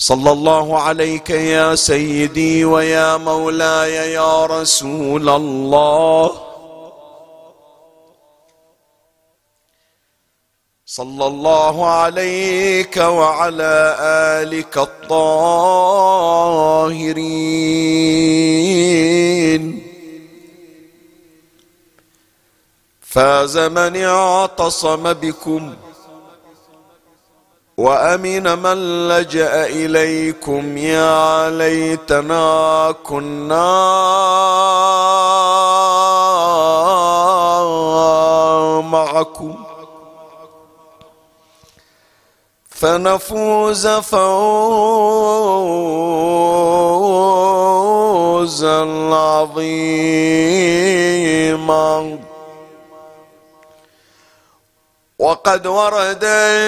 صلى الله عليك يا سيدي ويا مولاي يا رسول الله صلى الله عليك وعلى الك الطاهرين فاز من اعتصم بكم وأمن من لجأ إليكم يا ليتنا كنا معكم. فنفوز فوزا عظيما. وقد ورد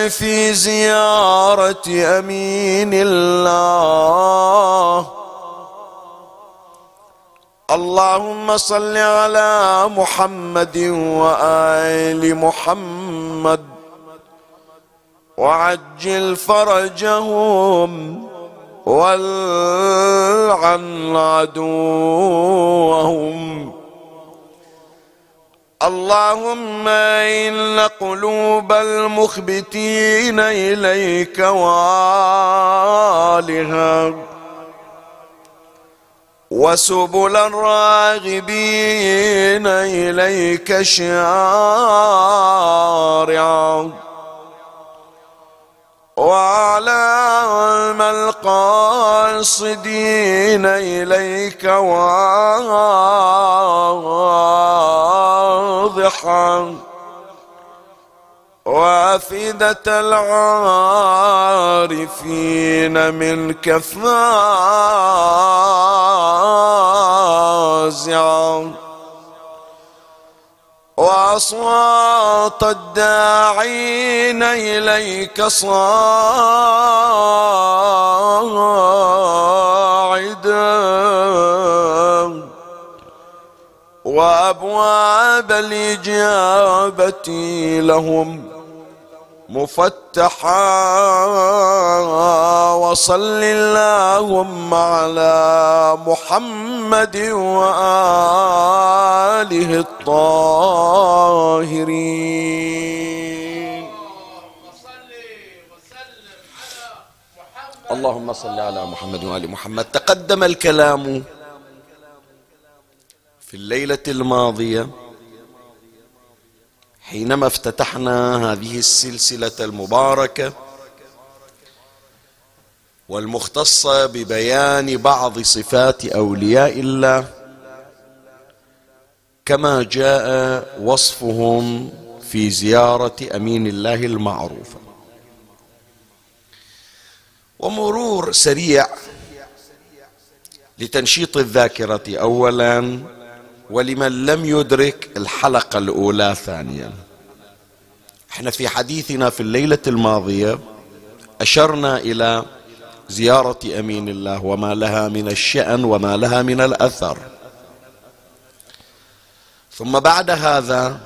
في زيارة أمين الله. اللهم صل على محمد وآل محمد. وعجل فرجهم والعن عدوهم. اللهم إن قلوب المخبتين إليك والها وسبل الراغبين إليك شارعا وعلى القاصدين إليك واضحا وافدة العارفين منك فازعا وأصوات الداعين إليك صاعدا. وأبواب الإجابة لهم مفتحا وصل اللهم على محمد وآله الطاهرين. اللهم صل على محمد وآل محمد. تقدم الكلام في الليلة الماضية حينما افتتحنا هذه السلسلة المباركة والمختصة ببيان بعض صفات أولياء الله كما جاء وصفهم في زيارة أمين الله المعروفة. ومرور سريع لتنشيط الذاكرة اولا ولمن لم يدرك الحلقة الأولى ثانيا. إحنا في حديثنا في الليلة الماضية أشرنا إلى زيارة أمين الله وما لها من الشأن وما لها من الأثر. ثم بعد هذا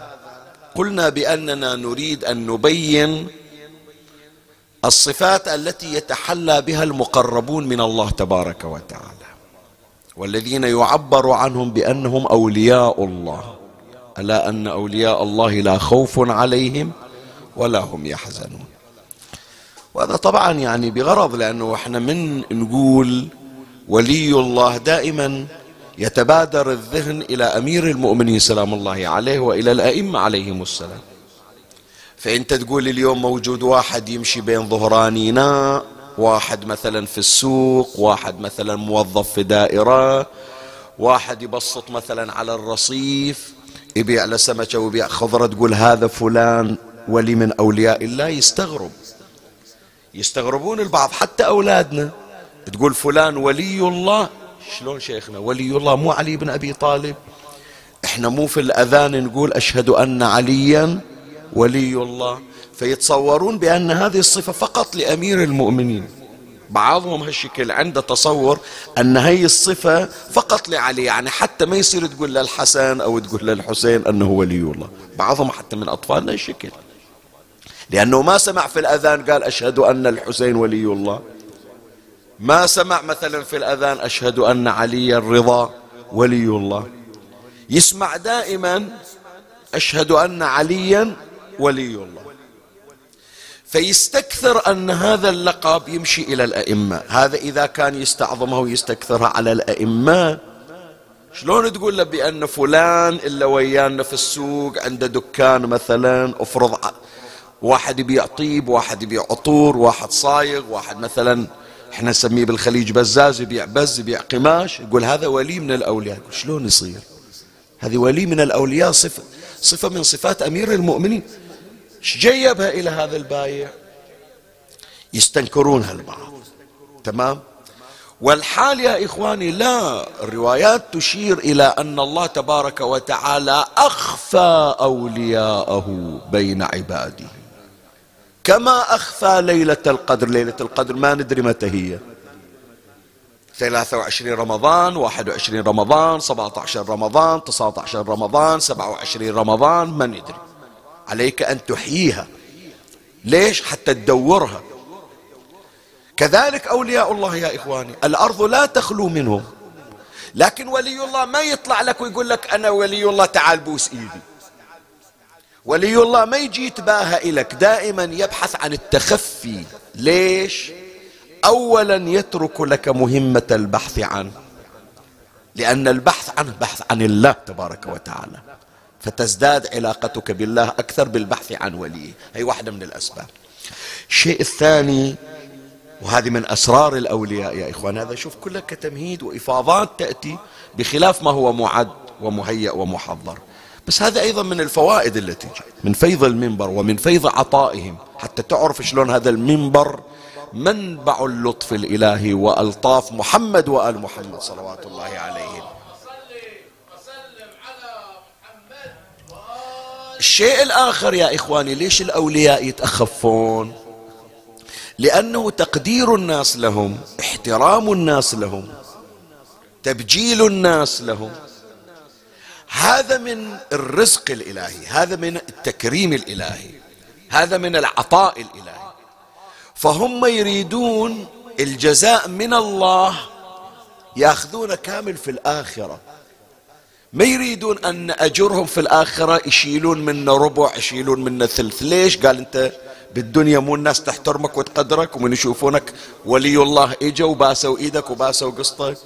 قلنا بأننا نريد أن نبين الصفات التي يتحلى بها المقربون من الله تبارك وتعالى. والذين يعبر عنهم بأنهم أولياء الله. ألا أن أولياء الله لا خوف عليهم ولا هم يحزنون. وهذا طبعا يعني بغرض لأنه إحنا من نقول ولي الله دائما يتبادر الذهن إلى أمير المؤمنين سلام الله عليه وإلى الأئمة عليهم السلام. فأنت تقول اليوم موجود واحد يمشي بين ظهرانينا واحد مثلا في السوق واحد مثلا موظف في دائرة واحد يبسط مثلا على الرصيف يبيع له سمكة ويبيع خضرة تقول هذا فلان ولي من أولياء الله يستغرب. يستغربون البعض حتى أولادنا. تقول فلان ولي الله. شلون شيخنا؟ ولي الله مو علي بن أبي طالب. إحنا مو في الأذان نقول أشهد أن عليا ولي الله. فيتصورون بأن هذه الصفة فقط لأمير المؤمنين. بعضهم هالشكل عنده تصور أن هي الصفة فقط لعلي يعني حتى ما يصير تقول للحسن أو تقول للحسين أنه ولي الله. بعضهم حتى من أطفالنا الشكل لأنه ما سمع في الأذان قال أشهد أن الحسين ولي الله. ما سمع مثلا في الأذان أشهد أن علي الرضا ولي الله. يسمع دائما أشهد أن عليا ولي الله. فيستكثر أن هذا اللقب يمشي إلى الأئمة. هذا إذا كان يستعظمه ويستكثرها على الأئمة. شلون تقول له بأن فلان إلا ويانا في السوق عنده دكان مثلا افرض واحد يبيع طيب واحد يبيع عطور واحد صايغ واحد مثلا إحنا نسميه بالخليج بزاز يبيع بز يبيع قماش يقول هذا ولي من الأولياء. شلون يصير؟ هذه ولي من الأولياء صفة صفة من صفات أمير المؤمنين. جيبها إلى هذا البايع؟ يستنكرونها البعض تمام؟ والحال يا إخواني لا. الروايات تشير إلى أن الله تبارك وتعالى أخفى أولياءه بين عباده. كما أخفى ليلة القدر. ليلة القدر ما ندري متى هي. 23 رمضان 21 رمضان 17 رمضان 19 رمضان 27 رمضان ما ندري. عليك أن تحييها. ليش؟ حتى تدورها. كذلك أولياء الله يا إخواني الأرض لا تخلو منهم. لكن ولي الله ما يطلع لك ويقول لك أنا ولي الله تعال بوس إيدي. ولي الله ما يجي يتباهى إليك دائما يبحث عن التخفي. ليش؟ أولا يترك لك مهمة البحث عنه. لأن البحث عنه بحث عن الله تبارك وتعالى. فتزداد علاقتك بالله أكثر بالبحث عن وليه هي واحدة من الأسباب. الشيء الثاني وهذه من أسرار الأولياء يا إخوان هذا شوف كله كتمهيد وإفاضات تأتي بخلاف ما هو معد ومهيأ ومحضر. بس هذا أيضا من الفوائد التي تجي. من فيض المنبر ومن فيض عطائهم. حتى تعرف شلون هذا المنبر منبع اللطف الإلهي وألطاف محمد وآل محمد صلوات الله عليهم. الشيء الآخر يا إخواني ليش الأولياء يتأخفون؟ لأنه تقدير الناس لهم احترام الناس لهم تبجيل الناس لهم. هذا من الرزق الإلهي هذا من التكريم الإلهي هذا من العطاء الإلهي. فهم يريدون الجزاء من الله ياخذون كامل في الآخرة. ما يريدون أن أجرهم في الآخرة؟ يشيلون منا ربع يشيلون منا ثلث. ليش؟ قال أنت بالدنيا مو الناس تحترمك وتقدرك ومن يشوفونك. ولي الله إجا وباسوا إيدك وباسوا قسطك.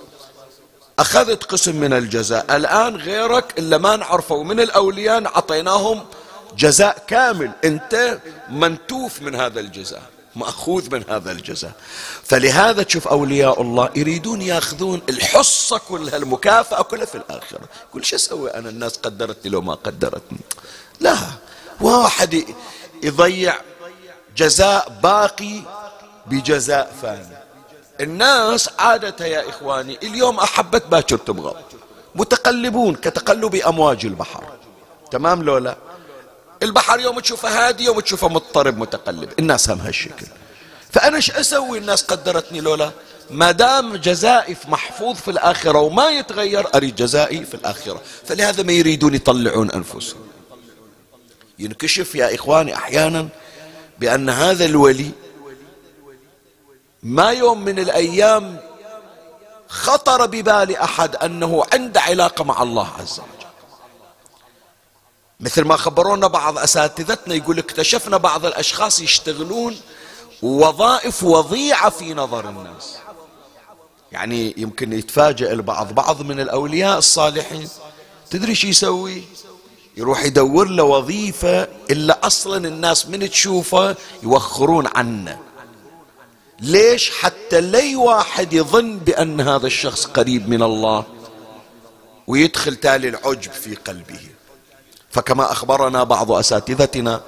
أخذت قسم من الجزاء. الآن غيرك إلا ما نعرفه ومن الأولياء أعطيناهم جزاء كامل. أنت منتوف من هذا الجزاء. مأخوذ من هذا الجزاء. فلهذا تشوف أولياء الله يريدون يأخذون الحصة كلها المكافأة كلها في الآخرة. يقول شو أسوي أنا؟ الناس قدرتني لو ما قدرتني. لا واحد يضيع جزاء باقي بجزاء فاني الناس عادتها يا إخواني اليوم أحبت باكر تبغى. متقلبون كتقلب أمواج البحر. تمام لولا البحر يوم تشوفه هادي يوم تشوفه مضطرب متقلب. الناس هم هالشكل. فأنا إيش أسوي؟ الناس قدرتني لولا ما دام جزائي محفوظ في الآخرة وما يتغير أريد جزائي في الآخرة. فلهذا ما يريدون يطلعون أنفسهم. ينكشف يا إخواني أحيانا بأن هذا الولي ما يوم من الأيام خطر ببال أحد أنه عنده علاقة مع الله عز وجل. مثل ما خبرونا بعض أساتذتنا يقول اكتشفنا بعض الأشخاص يشتغلون وظائف وضيعة في نظر الناس. يعني يمكن يتفاجئ البعض بعض من الأولياء الصالحين. تدري شو يسوي؟ يروح يدور له وظيفة إلا أصلا الناس من تشوفه يوخرون عنه. ليش؟ حتى لي واحد يظن بأن هذا الشخص قريب من الله ويدخل تالي العجب في قلبه. فكما أخبرنا بعض أساتذتنا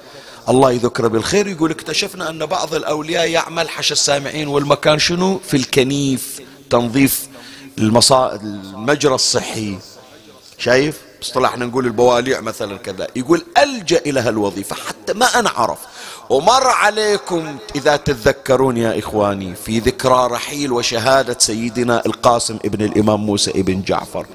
الله يذكره بالخير يقول اكتشفنا أن بعض الأولياء يعمل حش السامعين والمكان شنو؟ في الكنيف تنظيف المصا... المجرى الصحي. شايف؟ اصطلحنا نقول البواليع مثلا كذا. يقول ألجأ إلى هالوظيفة حتى ما أنا عرف ومر عليكم إذا تتذكرون يا إخواني في ذكرى رحيل وشهادة سيدنا القاسم ابن الإمام موسى ابن جعفر.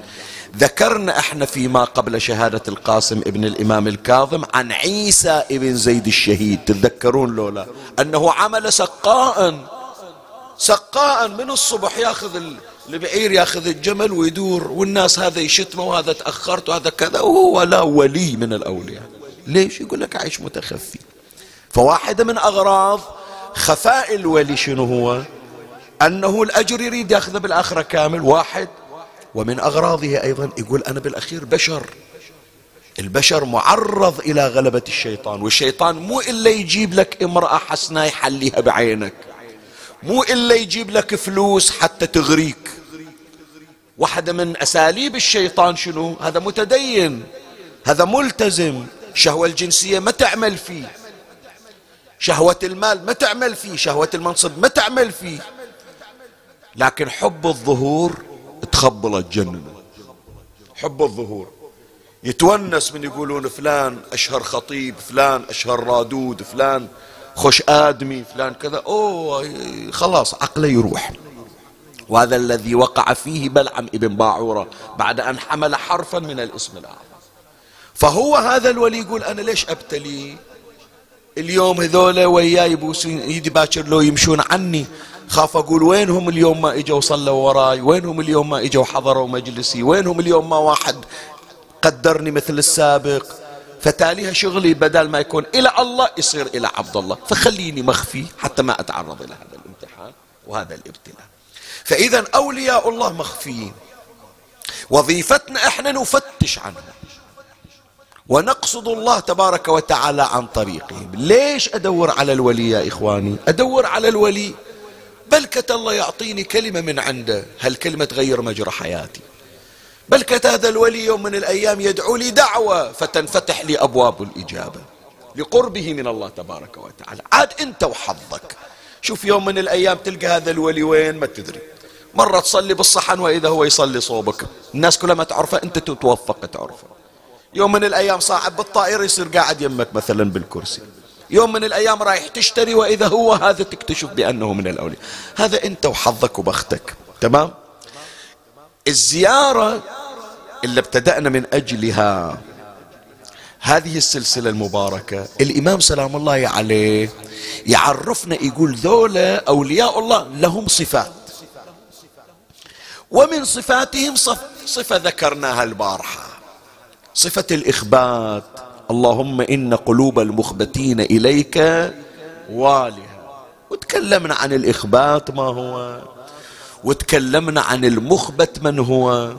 ذكرنا إحنا فيما قبل شهادة القاسم ابن الإمام الكاظم عن عيسى ابن زيد الشهيد تتذكرون لولا؟ أنه عمل سقاء. سقاء من الصبح ياخذ البعير ياخذ الجمل ويدور والناس هذا يشتمه وهذا تأخرت وهذا كذا وهو لا ولي من الأولياء. ليش؟ يقول لك عيش متخفي. فواحدة من أغراض خفاء الولي شنو هو؟ أنه الأجر يريد يأخذه بالآخرة كامل. واحد ومن أغراضه أيضا يقول أنا بالأخير بشر. البشر معرض إلى غلبة الشيطان والشيطان مو إلا يجيب لك امرأة حسنة يحليها بعينك. مو إلا يجيب لك فلوس حتى تغريك. واحدة من أساليب الشيطان شنو؟ هذا متدين هذا ملتزم. شهوة الجنسية ما تعمل فيه. شهوة المال ما تعمل فيه. شهوة المنصب ما تعمل فيه. لكن حب الظهور تخبله تجننه حب الظهور. يتونس من يقولون فلان أشهر خطيب فلان أشهر رادود فلان خش آدمي فلان كذا. أوه خلاص عقله يروح. وهذا الذي وقع فيه بلعم ابن باعورة بعد أن حمل حرفا من الاسم الأعظم. فهو هذا الولي يقول أنا ليش أبتلي؟ اليوم هذولا وياي يبوسون ايدي باكر لو يمشون عني. خاف أقول وينهم اليوم ما إجوا صلوا وراي؟ وينهم اليوم ما إجوا حضروا مجلسي؟ وينهم اليوم ما واحد قدرني مثل السابق؟ فتاليها شغلي بدل ما يكون إلى الله يصير إلى عبد الله. فخليني مخفي حتى ما أتعرض إلى هذا الامتحان وهذا الابتلاء. فإذا أولياء الله مخفيين. وظيفتنا إحنا نفتش عنهم ونقصد الله تبارك وتعالى عن طريقهم. ليش أدور على الولي يا إخواني؟ أدور على الولي بلكة الله يعطيني كلمة من عنده. هالكلمة تغير مجرى حياتي؟ بل هذا الولي يوم من الأيام يدعو لي دعوة فتنفتح لي أبواب الإجابة. لقربه من الله تبارك وتعالى. عاد أنت وحظك. شوف يوم من الأيام تلقى هذا الولي وين؟ ما تدري. مرة تصلي بالصحن وإذا هو يصلي صوبك. الناس كلها ما تعرفه أنت تتوفق تعرفه. يوم من الأيام صاعد بالطائرة يصير قاعد يمك مثلا بالكرسي. يوم من الأيام رايح تشتري وإذا هو هذا تكتشف بأنه من الأولياء. هذا أنت وحظك وبختك. تمام؟ الزيارة اللي ابتدأنا من أجلها هذه السلسلة المباركة الإمام سلام الله عليه يعرفنا يقول ذولا أولياء الله لهم صفات. ومن صفاتهم صفة ذكرناها البارحة. صفة الإخبات. اللهم إن قلوب المخبتين إليك والها وتكلمنا عن الإخبات ما هو وتكلمنا عن المخبت من هو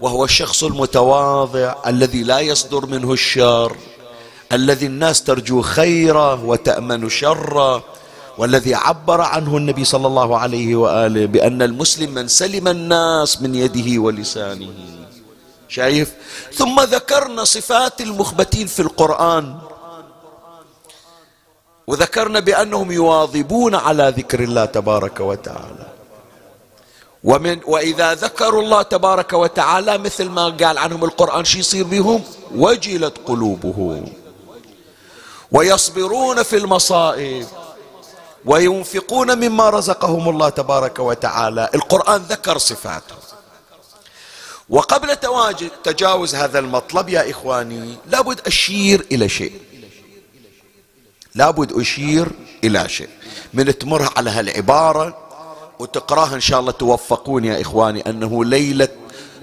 وهو الشخص المتواضع الذي لا يصدر منه الشر الذي الناس ترجو خيره وتأمن شره والذي عبر عنه النبي صلى الله عليه وآله بأن المسلم من سلم الناس من يده ولسانه. شايف؟ ثم ذكرنا صفات المخبتين في القرآن. وذكرنا بأنهم يواظبون على ذكر الله تبارك وتعالى. ومن وإذا ذكروا الله تبارك وتعالى مثل ما قال عنهم القرآن شي يصير بهم؟ وجلت قلوبهم. ويصبرون في المصائب. وينفقون مما رزقهم الله تبارك وتعالى. القرآن ذكر صفاتهم. وقبل تجاوز هذا المطلب يا إخواني لابد أشير إلى شيء. لابد أشير إلى شيء. من تمر على هالعبارة وتقراها إن شاء الله توفقون يا إخواني أنه ليلة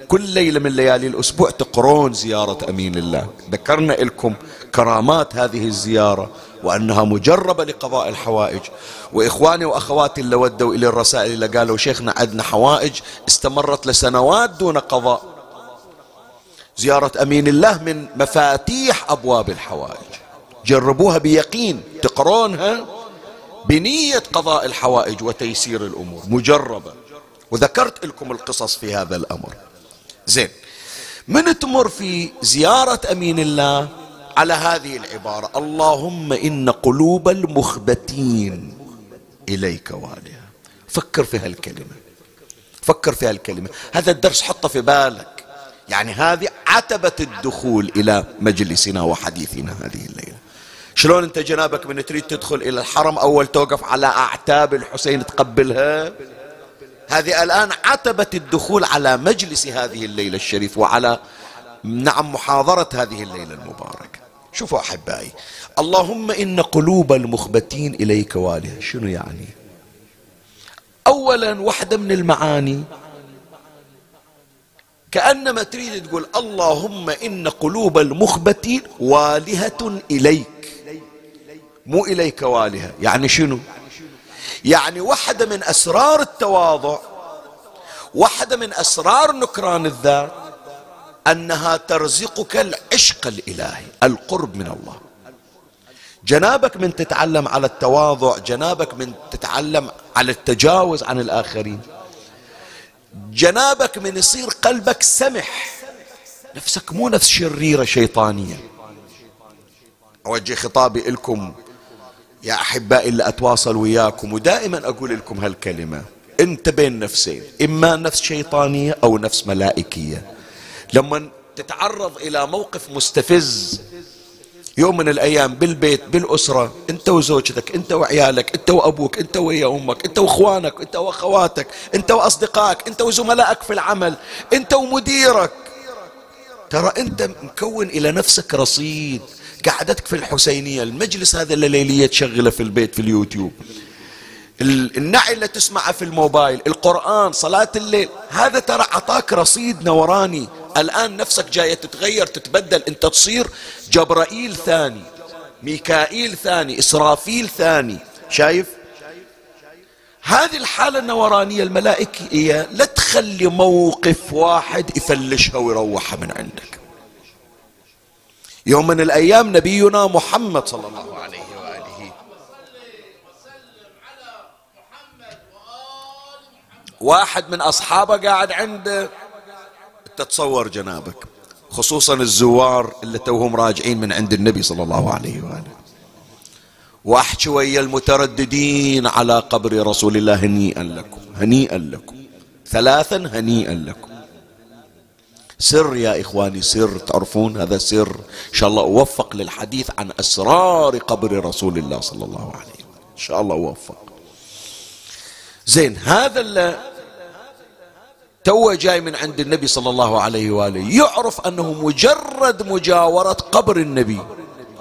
كل ليلة من ليالي الأسبوع تقرون زيارة أمين الله. ذكرنا لكم كرامات هذه الزيارة وأنها مجربة لقضاء الحوائج. وإخواني وأخواتي اللي ودوا إلى الرسائل اللي قالوا شيخنا عندنا حوائج استمرت لسنوات دون قضاء. زيارة أمين الله من مفاتيح أبواب الحوائج. جربوها بيقين. تقرونها بنية قضاء الحوائج وتيسير الأمور. مجربة. وذكرت لكم القصص في هذا الأمر. زين. من تمر في زيارة أمين الله على هذه العبارة؟ اللهم إن قلوب المخبتين إليك والها فكر في هالكلمة. فكر في هالكلمة. هذا الدرس حطه في بالك. يعني هذه عتبة الدخول إلى مجلسنا وحديثنا هذه الليلة. شلون أنت جنابك من تريد تدخل إلى الحرم؟ أول توقف على أعتاب الحسين تقبلها. هذه الآن عتبة الدخول على مجلس هذه الليلة الشريف وعلى نعم محاضرة هذه الليلة المباركة. شوفوا أحبائي اللهم إن قلوب المخبتين إليك والهه شنو يعني؟ اولا واحدة من المعاني كأنما تريد تقول اللهم إن قلوب المخبتين والهة إليك مو إليك والهة يعني شنو؟ يعني واحدة من أسرار التواضع واحدة من أسرار نكران الذات أنها ترزقك العشق الإلهي القرب من الله. جنابك من تتعلم على التواضع جنابك من تتعلم على التجاوز عن الآخرين. جنابك من يصير قلبك سمح نفسك مو نفس شريرة شيطانية. أوجه خطابي لكم يا أحبائي اللي أتواصل وياكم ودائما أقول لكم هالكلمة. أنت بين نفسين إما نفس شيطانية أو نفس ملائكية. لما تتعرض إلى موقف مستفز يوم من الأيام بالبيت بالأسرة أنت وزوجتك أنت وعيالك أنت وأبوك أنت ويا أمك أنت وأخوانك أنت وأخواتك أنت وأصدقائك أنت وزملائك في العمل أنت ومديرك. ترى أنت مكون إلى نفسك رصيد. قعدتك في الحسينية المجلس هذا الليلية تشغله في البيت في اليوتيوب. النعي اللي تسمعه في الموبايل القرآن صلاة الليل هذا ترى عطاك رصيد نوراني. الآن نفسك جاية تتغير تتبدل أنت تصير جبرائيل ثاني ميكائيل ثاني إسرافيل ثاني. شايف؟ هذه الحالة النورانية الملائكية لا تخلي موقف واحد يفلشها ويروحها من عندك. يوم من الأيام نبينا محمد صلى الله عليه وآله. واحد من أصحابه قاعد عنده تتصور جنابك خصوصا الزوار اللي توهم راجعين من عند النبي صلى الله عليه وآله. واحكي ويا المترددين على قبر رسول الله هنيئا لكم هنيئا لكم ثلاثا هنيئا لكم. سر يا إخواني سر تعرفون هذا سر. إن شاء الله أوفق للحديث عن أسرار قبر رسول الله صلى الله عليه وسلم. إن شاء الله أوفق. زين هذا اللي تو جاي من عند النبي صلى الله عليه وآله. يعرف أنه مجرد مجاورة قبر النبي.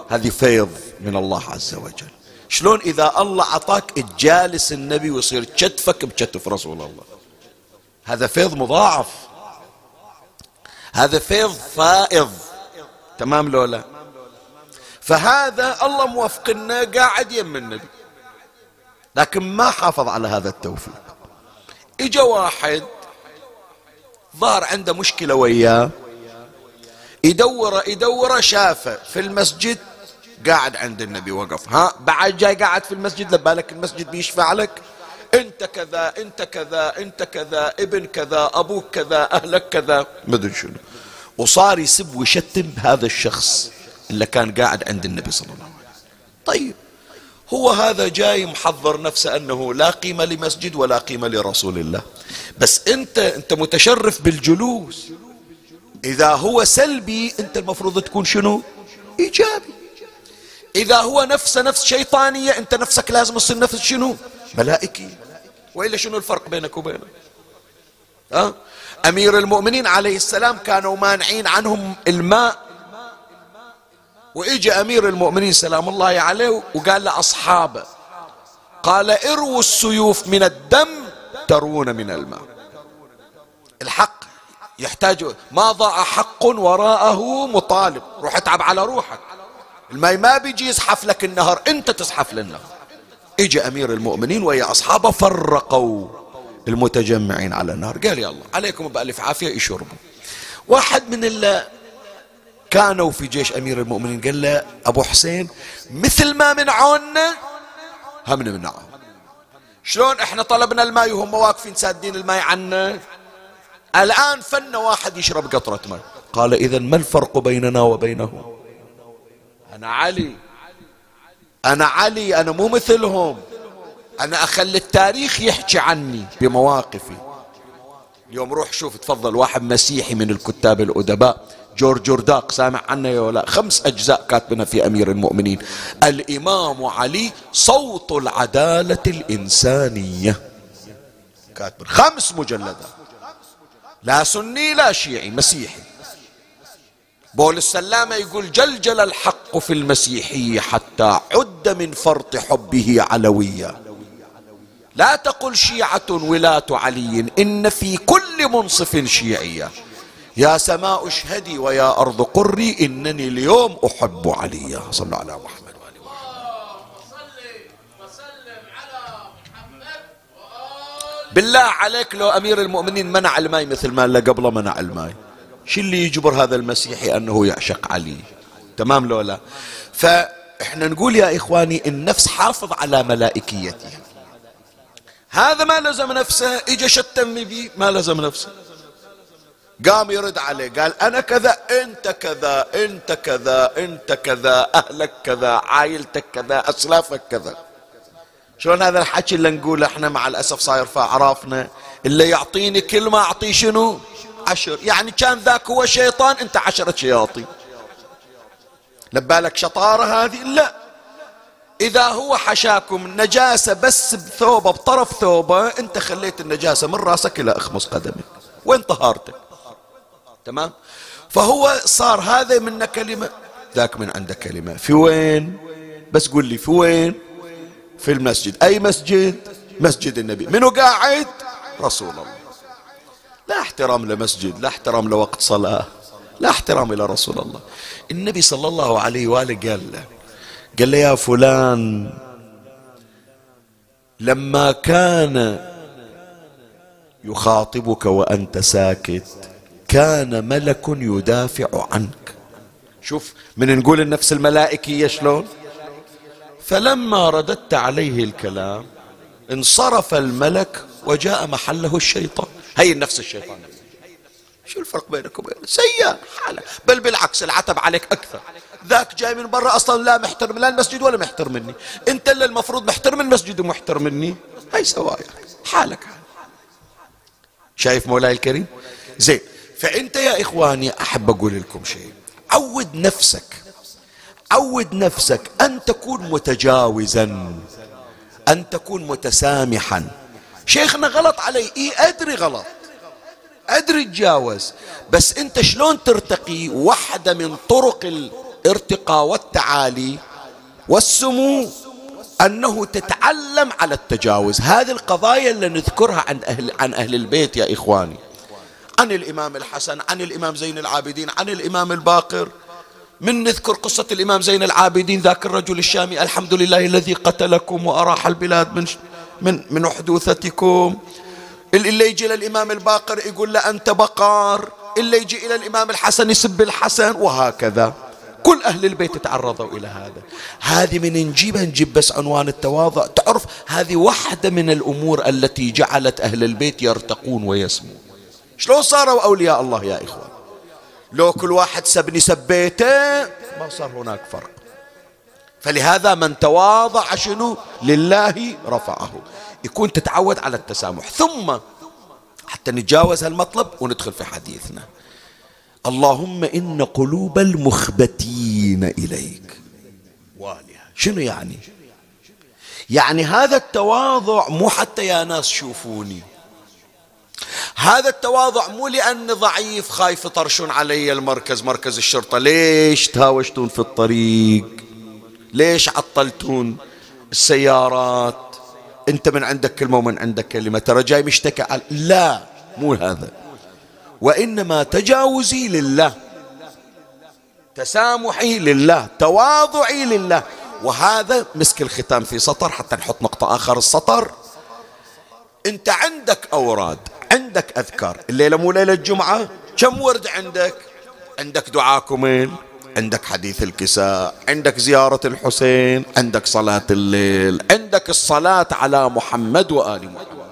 هذه فيض من الله عز وجل. شلون إذا الله عطاك تجالس النبي ويصير كتفك بكتف رسول الله. هذا فيض مضاعف. هذا فيض فائض. تمام لولا؟ فهذا الله موفقنا قاعد يم النبي لكن ما حافظ على هذا التوفيق. إجا واحد ظهر عنده مشكلة وياه. يدوره يدورة شافه في المسجد قاعد عند النبي وقف. ها بعد جاي قاعد في المسجد لبالك المسجد بيشفع لك. انت كذا انت كذا انت كذا ابن كذا أبوك كذا اهلك كذا. مدري شنو. وصار يسب ويشتم هذا الشخص اللي كان قاعد عند النبي صلى الله عليه وسلم. طيب. هو هذا جاي محضر نفسه أنه لا قيمة لمسجد ولا قيمة لرسول الله. بس انت انت متشرف بالجلوس. إذا هو سلبي انت المفروض تكون شنو؟ إيجابي. إذا هو نفسه نفس شيطانية انت نفسك لازم تصير نفس شنو؟ ملائكي. وإلا شنو الفرق بينك وبينه؟ ها؟ أمير المؤمنين عليه السلام كانوا مانعين عنهم الماء. واجى أمير المؤمنين سلام الله عليه وقال لاصحابه قال إروا السيوف من الدم ترون من الماء. الحق يحتاج ما ضاع حق وراءه مطالب روح اتعب على روحك. الماء ما بيجي يزحف لك النهر أنت تزحف للنهر. اجى امير المؤمنين ويا اصحابه فرقوا المتجمعين على النهر قال يلا عليكم بألف عافية يشربوا واحد من اللي كانوا في جيش امير المؤمنين قال له أبو حسين مثل ما منعونا هم نمنعهم شلون إحنا طلبنا الماء وهم واقفين سادين الماء عنا؟ الآن فن واحد يشرب قطرة ماء. قال اذا ما الفرق بيننا وبينهم؟ أنا علي. أنا علي أنا مو مثلهم. أنا أخلي التاريخ يحكي عني. بمواقفي. اليوم روح شوف تفضل واحد مسيحي من الكتاب الأدباء جورج جورداق سامع عنه يا ولا؟ خمس أجزاء كاتبنا في أمير المؤمنين. الإمام علي صوت العدالة الإنسانية. كاتب خمس مجلدات. لا سني لا شيعي مسيحي. بول السلامة يقول جلجل الحق في المسيحية حتى عد من فرط حبه علويا لا تقل شيعة ولاة علي إن في كل منصف شيعية. يا سماء اشهدي ويا أرض قري إنني اليوم أحب عليا صلى على محمد. بالله عليك لو أمير المؤمنين منع الماء مثل ما قبله منع الماء شو اللي يجبر هذا المسيحي أنه يعشق علي؟ تمام لو لا؟ فإحنا نقول يا إخواني النفس حافظ على ملائكيتها هذا ما لزم نفسه اجى شتم بي ما لزم نفسه. قام يرد عليه قال أنا كذا أنت كذا أنت كذا أنت كذا أهلك كذا عائلتك كذا أسلافك كذا. شلون هذا الحكي اللي نقوله إحنا مع الأسف صاير في أعرافنا؟ اللي يعطيني كلمة أعطيه شنو؟ عشر. يعني كان ذاك هو شيطان أنت عشرة شياطين. لبالك شطارة هذه؟ لا. إذا هو حشاكم نجاسة بس بثوبة بطرف ثوبة أنت خليت النجاسة من راسك إلى أخمص قدمك وين طهارتك؟ تمام؟ فهو صار هذا منا كلمة ذاك من عنده كلمة. في وين؟ بس قول لي في وين؟ في المسجد. أي مسجد؟ مسجد النبي. منو قاعد؟ رسول الله. لا احترام لمسجد لا احترام لوقت صلاة لا احترام إلى رسول الله. النبي صلى الله عليه وآله قال له قال له يا فلان لما كان يخاطبك وأنت ساكت كان ملك يدافع عنك. شوف من نقول النفس الملائكية شلون؟ فلما رددت عليه الكلام انصرف الملك وجاء محله الشيطان. هي النفس الشيطان. شو الفرق بينك وبينه سيء حالة. بل بالعكس العتب عليك أكثر. ذاك جاي من برا أصلا لا محترم لا المسجد ولا محترم مني. أنت اللي المفروض محترم المسجد ومحترم مني. هاي سوايا. حالك. شايف مولاي الكريم؟ زين. فأنت يا إخواني أحب أقول لكم شيء. عود نفسك. عود نفسك أن تكون متجاوزا أن تكون متسامحا. شيخنا غلط علي. إيه أدري غلط. أدري تجاوز. بس أنت شلون ترتقي واحدة من طرق الارتقاء والتعالي والسمو؟ أنه تتعلم على التجاوز. هذه القضايا اللي نذكرها عن أهل, عن أهل البيت يا إخواني. عن الإمام الحسن عن الإمام زين العابدين عن الإمام الباقر. من نذكر قصة الإمام زين العابدين ذاك الرجل الشامي الحمد لله الذي قتلكم وأراح البلاد من من من أحدوثتكم اللي يجي للإمام الباقر يقول له أنت بقار. اللي يجي إلى الإمام الحسن يسب الحسن وهكذا. كل أهل البيت تعرضوا إلى هذا. هذه من نجيبها نجيب بس عنوان التواضع. تعرف هذه واحدة من الأمور التي جعلت أهل البيت يرتقون ويسمون. شلون صاروا أولياء الله يا إخوان؟ لو كل واحد سبني سبيته ما صار هناك فرق. فلهذا من تواضع شنو؟ لله رفعه. يكون تتعود على التسامح. ثم حتى نتجاوز هالمطلب وندخل في حديثنا. اللهم إن قلوب المخبتين إليك. والها شنو يعني؟ يعني هذا التواضع مو حتى يا ناس شوفوني. هذا التواضع مو لأني ضعيف خايف يطرشون علي المركز مركز الشرطة. ليش تهاوشتون في الطريق؟ ليش عطلتون السيارات؟ انت من عندك كلمة ومن عندك كلمة. ترى جاي مشتكى. على لا مو هذا. وإنما تجاوزي لله تسامحي لله تواضعي لله. وهذا مسك الختام في سطر حتى نحط نقطة آخر. السطر أنت عندك أوراد عندك أذكار. الليلة مو ليلة الجمعة كم ورد عندك؟ عندك دعاء عندك حديث الكساء عندك زيارة الحسين عندك صلاة الليل عندك الصلاة على محمد وآل محمد.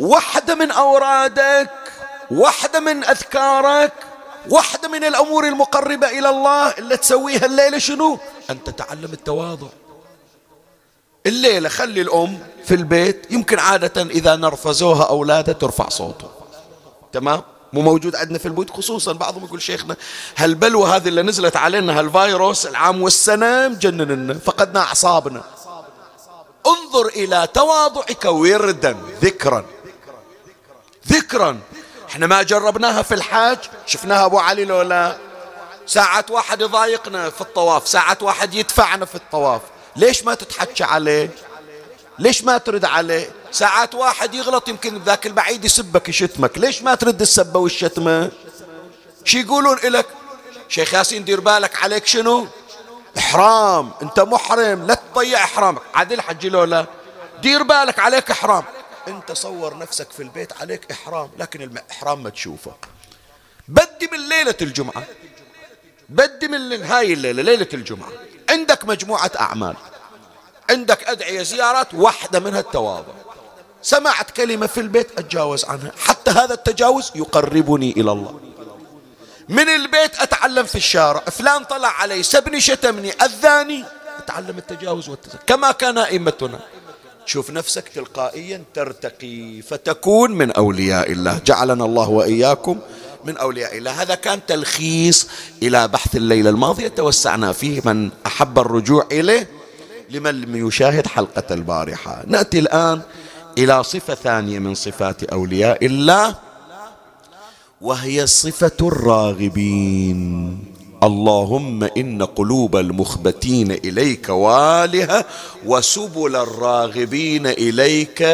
واحدة من أورادك واحدة من أذكارك واحدة من الأمور المقربة إلى الله اللي تسويها الليلة شنو؟ أن تتعلم التواضع. الليلة خلي الأم في البيت يمكن عادة إذا نرفزوها أولادها ترفع صوته. تمام؟ مو موجود عندنا في البيوت خصوصا بعضهم يقول شيخنا هالبلوى هذه اللي نزلت علينا هالفيروس العام والسنة مجننا فقدنا أعصابنا. انظر إلى تواضعك وردا ذكرا. ذكرا. إحنا ما جربناها في الحاج شفناها أبو علي لو لا. ساعات واحد يضايقنا في الطواف ساعات واحد يدفعنا في الطواف. ليش ما تتحكى عليه؟ ليش ما ترد عليه؟ ساعات واحد يغلط يمكن ذاك البعيد يسبك يشتمك. ليش ما ترد السبة والشتمة؟ شي يقولون إلك؟ شيخ ياسين دير بالك عليك شنو؟ إحرام. أنت محرم. لا تضيع إحرامك. عادل حجي لولا. دير بالك عليك إحرام. أنت صور نفسك في البيت عليك إحرام. لكن الإحرام ما تشوفه. بدي من ليلة الجمعة. بدي من هاي الليلة ليلة الجمعة. عندك مجموعة أعمال. عندك أدعية زيارات واحدة منها التواضع. سمعت كلمة في البيت أتجاوز عنها. حتى هذا التجاوز يقربني إلى الله. من البيت أتعلم في الشارع. فلان طلع علي سبني شتمني أذاني. أتعلم التجاوز والتزكي كما كان أئمتنا. شوف نفسك تلقائيا ترتقي فتكون من أولياء الله. جعلنا الله وإياكم من أولياء الله. هذا كان تلخيص إلى بحث الليلة الماضية. توسعنا فيه من أحب الرجوع إليه. لمن لم يشاهد حلقة البارحة. نأتي الآن إلى صفة ثانية من صفات أولياء الله وهي صفة الراغبين. اللهم إن قلوب المخبتين إليك والهة وسبل الراغبين إليك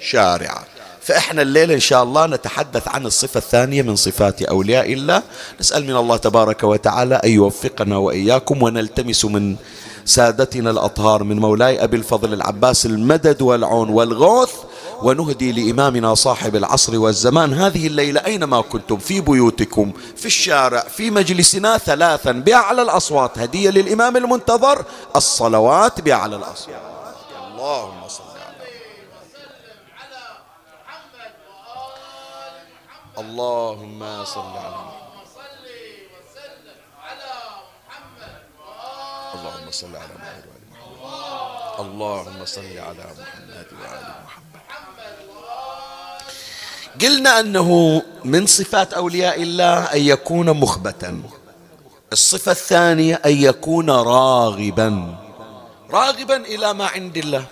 شارعة. فإحنا الليلة إن شاء الله نتحدث عن الصفة الثانية من صفات أولياء الله. نسأل من الله تبارك وتعالى أن يوفقنا وإياكم ونلتمس من سادتنا الأطهار من مولاي أبي الفضل العباس المدد والعون والغوث ونهدي لإمامنا صاحب العصر والزمان. هذه الليلة أينما كنتم؟ في بيوتكم في الشارع في مجلسنا ثلاثا بأعلى الأصوات. هدية للإمام المنتظر الصلوات بأعلى الأصوات. اللهم صل اللهم صل على محمد. اللهم صل على محمد وآل محمد. اللهم صل على محمد وآل محمد. قلنا أنه من صفات أولياء الله أن يكون مخبتا. الصفة الثانية أن يكون راغبا. راغبا إلى ما عند الله.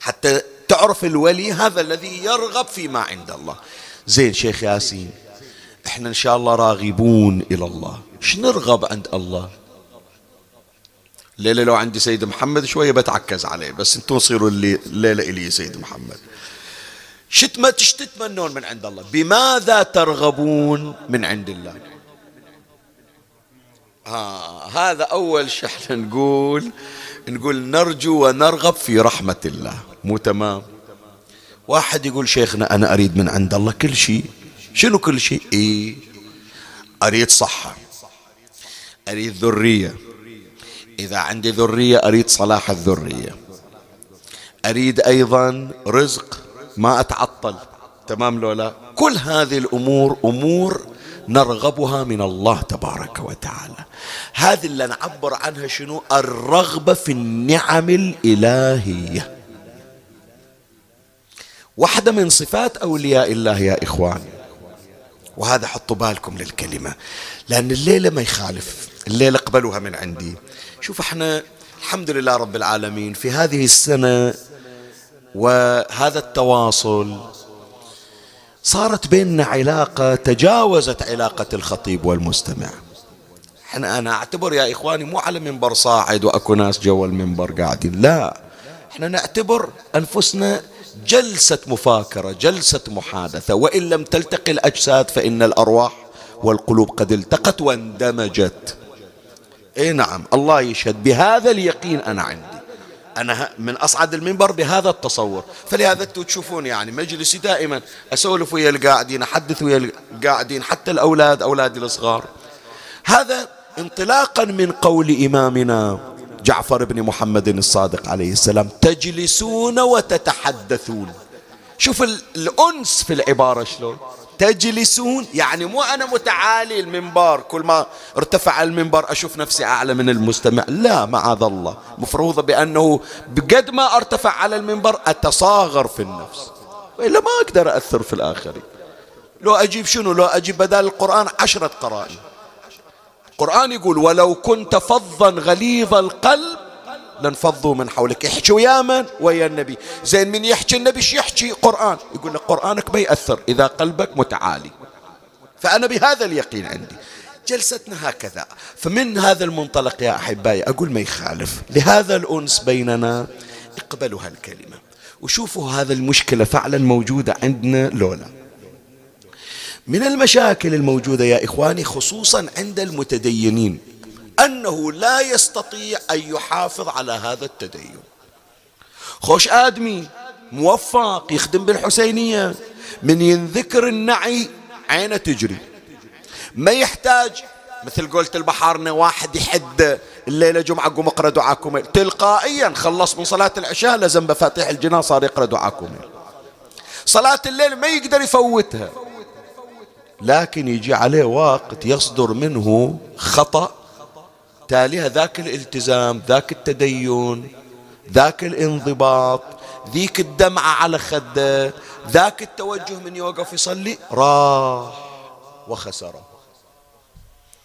حتى تعرف الولي هذا الذي يرغب فيما عند الله. زين شيخ ياسين إحنا إن شاء الله راغبون إلى الله. إيش نرغب عند الله؟ الليلة لو عندي سيد محمد شوية بتعكز عليه بس أنتم صيروا اللي الليلة إلي سيد محمد. شت ما تتمنون من عند الله. بماذا ترغبون من عند الله؟ آه هذا أول شيء إحنا نقول نقول نرجو ونرغب في رحمة الله. مو تمام؟ واحد يقول شيخنا أنا أريد من عند الله كل شيء. شنو كل شيء؟ إيه؟ أريد صحة. أريد ذرية. إذا عندي ذرية أريد صلاح الذرية. أريد أيضا رزق ما أتعطل. تمام لو لا؟ كل هذه الأمور أمور نرغبها من الله تبارك وتعالى. هذه اللي نعبر عنها شنو؟ الرغبة في النعم الإلهية. واحدة من صفات أولياء الله يا إخوان. وهذا حطوا بالكم للكلمة. لأن الليلة ما يخالف. الليلة اقبلوها من عندي. شوف إحنا الحمد لله رب العالمين في هذه السنة وهذا التواصل صارت بيننا علاقة تجاوزت علاقة الخطيب والمستمع. إحنا أنا أعتبر يا إخواني مو على منبر صاعد وأكو ناس جوا المنبر قاعدين لا. إحنا نعتبر أنفسنا جلسة مفاكرة جلسة محادثة. وإن لم تلتقي الأجساد فإن الأرواح والقلوب قد التقت واندمجت. اي نعم الله يشهد. بهذا اليقين أنا عندي. أنا من أصعد المنبر بهذا التصور. فلهذا أنتم تشوفون يعني مجلسي دائما أسولف ويا القاعدين أحدث ويا القاعدين حتى الأولاد أولادي الصغار. هذا انطلاقا من قول إمامنا جعفر بن محمد الصادق عليه السلام تجلسون وتتحدثون. شوف الأنس في العبارة شلون؟ تجلسون؟ يعني مو أنا متعالي المنبر كل ما ارتفع المنبر أشوف نفسي أعلى من المستمع. لا معاذ الله. مفروض بأنه بقد ما ارتفع على المنبر أتصاغر في النفس. وإلا ما أقدر أثر في الآخرين. لو أجيب شنو؟ لو أجيب بدل القرآن عشرة قرائن. القرآن يقول ولو كنت فظا غليظ القلب لانفضوا من حولك. يحكي ويا من ويا النبي. زين من يحكي النبي إيش يحكي؟ قرآن. يقول لك قرآنك ما يأثر إذا قلبك متعالي. فأنا بهذا اليقين عندي. جلستنا هكذا. فمن هذا المنطلق يا أحبائي أقول ما يخالف. لهذا الأنس بيننا اقبلوا هالكلمة وشوفوا هذا المشكلة فعلا موجودة عندنا لولا. من المشاكل الموجودة يا إخواني خصوصا عند المتدينين. أنه لا يستطيع أن يحافظ على هذا التدين. خوش آدمي موفق يخدم بالحسينية من ينذكر النعي عينه تجري. ما يحتاج مثل قلت البحارنا واحد يحد الليلة جمعة قوم اقرأ دعاكم. تلقائيا خلص من صلاة العشاء لزم بفاتيح الجنان صار يقرأ دعاكم. صلاة الليل ما يقدر يفوتها. لكن يجي عليه وقت يصدر منه خطأ تاليها ذاك الالتزام ذاك التدين ذاك الانضباط ذيك الدمعة على خده ذاك التوجه من يوقف يصلي راح وخسره.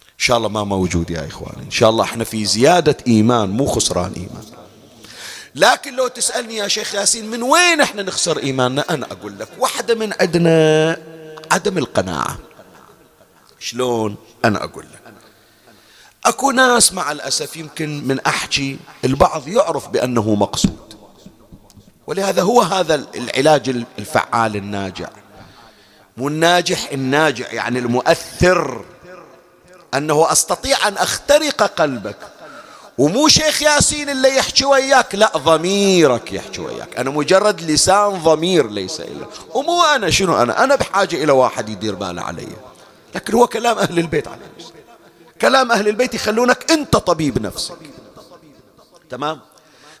إن شاء الله ما موجود يا إخوان إن شاء الله إحنا في زيادة إيمان مو خسران إيمان. لكن لو تسألني يا شيخ ياسين من وين إحنا نخسر إيماننا؟ أنا أقول لك واحدة من عندنا عدم القناعة. شلون؟ أنا أقول لك. أكو ناس مع الأسف يمكن من أحكي البعض يعرف بأنه مقصود. ولهذا هو هذا العلاج الفعال الناجع. مو الناجح الناجع يعني المؤثر. أنه أستطيع أن أخترق قلبك. ومو شيخ ياسين اللي يحكي وياك لا ضميرك يحكي وياك. أنا مجرد لسان ضمير ليس إلا. ومو أنا شنو أنا؟ أنا بحاجة إلى واحد يدير باله علي. لكن هو كلام أهل البيت عليه. السلام كلام أهل البيت يخلونك أنت طبيب نفسك. تمام؟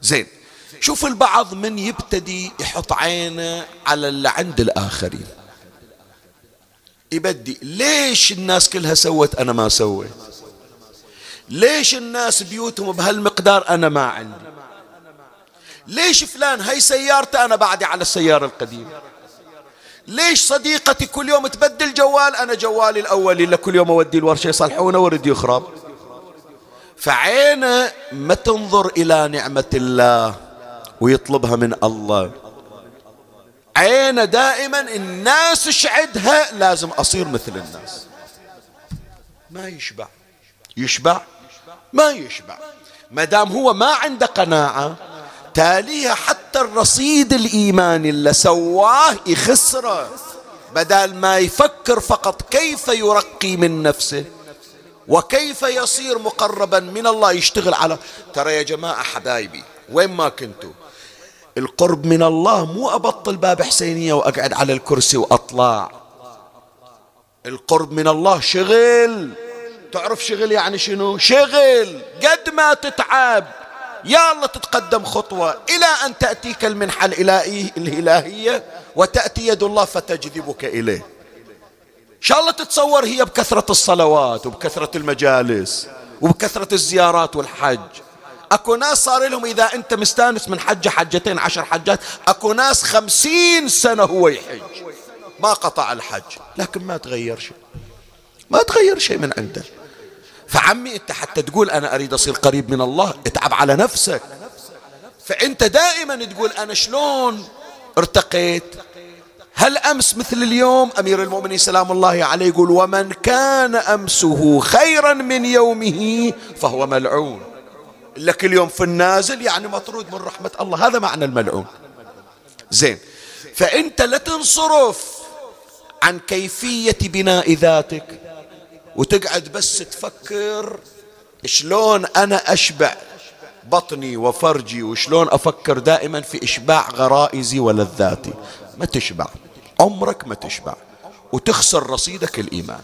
زين. شوف البعض من يبتدي يحط عينه على اللي عند الآخرين. يبدي ليش الناس كلها سوت أنا ما سويت؟ ليش الناس بيوتهم بهالمقدار أنا ما عندي؟ ليش فلان هاي سيارته أنا بعدي على السيارة القديمة؟ ليش صديقتي كل يوم تبدل جوال؟ أنا جوالي الأول إلا كل يوم أودي الورشة يصلحونه ورد يخرب. فعينه ما تنظر إلى نعمة الله ويطلبها من الله. عينه دائما الناس شعدها لازم أصير مثل الناس. ما يشبع. يشبع؟ ما يشبع. ما دام هو ما عنده قناعة تاليها حتى الرصيد الإيماني اللي سواه يخسره. بدل ما يفكر فقط كيف يرقي من نفسه وكيف يصير مقربا من الله يشتغل على ترى يا جماعة حبايبي وين ما كنتوا القرب من الله مو أبطل باب حسينية وأقعد على الكرسي وأطلع. القرب من الله شغل. تعرف شغل يعني شنو؟ شغل. قد ما تتعب. يا الله تتقدم خطوة إلى أن تأتيك المنحة الإلهية وتأتي يد الله فتجذبك إليه. إن شاء الله تتصور هي بكثرة الصلوات وبكثرة المجالس وبكثرة الزيارات والحج. أكو ناس صار لهم إذا أنت مستانس من حجة حجتين عشر حجات أكو ناس خمسين سنة هو يحج. ما قطع الحج لكن ما تغير شيء. ما تغير شيء من عنده. فعمي انت حتى تقول أنا أريد اصير قريب من الله اتعب على نفسك. فأنت دائما تقول أنا شلون ارتقيت؟ هل أمس مثل اليوم أمير المؤمنين سلام الله عليه يقول ومن كان أمسه خيرا من يومه فهو ملعون. لك اليوم في النازل يعني مطرود من رحمة الله هذا معنى الملعون. زين فأنت لا تنصرف عن كيفية بناء ذاتك. وتقعد بس تفكر شلون أنا أشبع بطني وفرجي وشلون أفكر دائما في إشباع غرائزي ولذاتي ما تشبع. عمرك ما تشبع. وتخسر رصيدك الإيمان.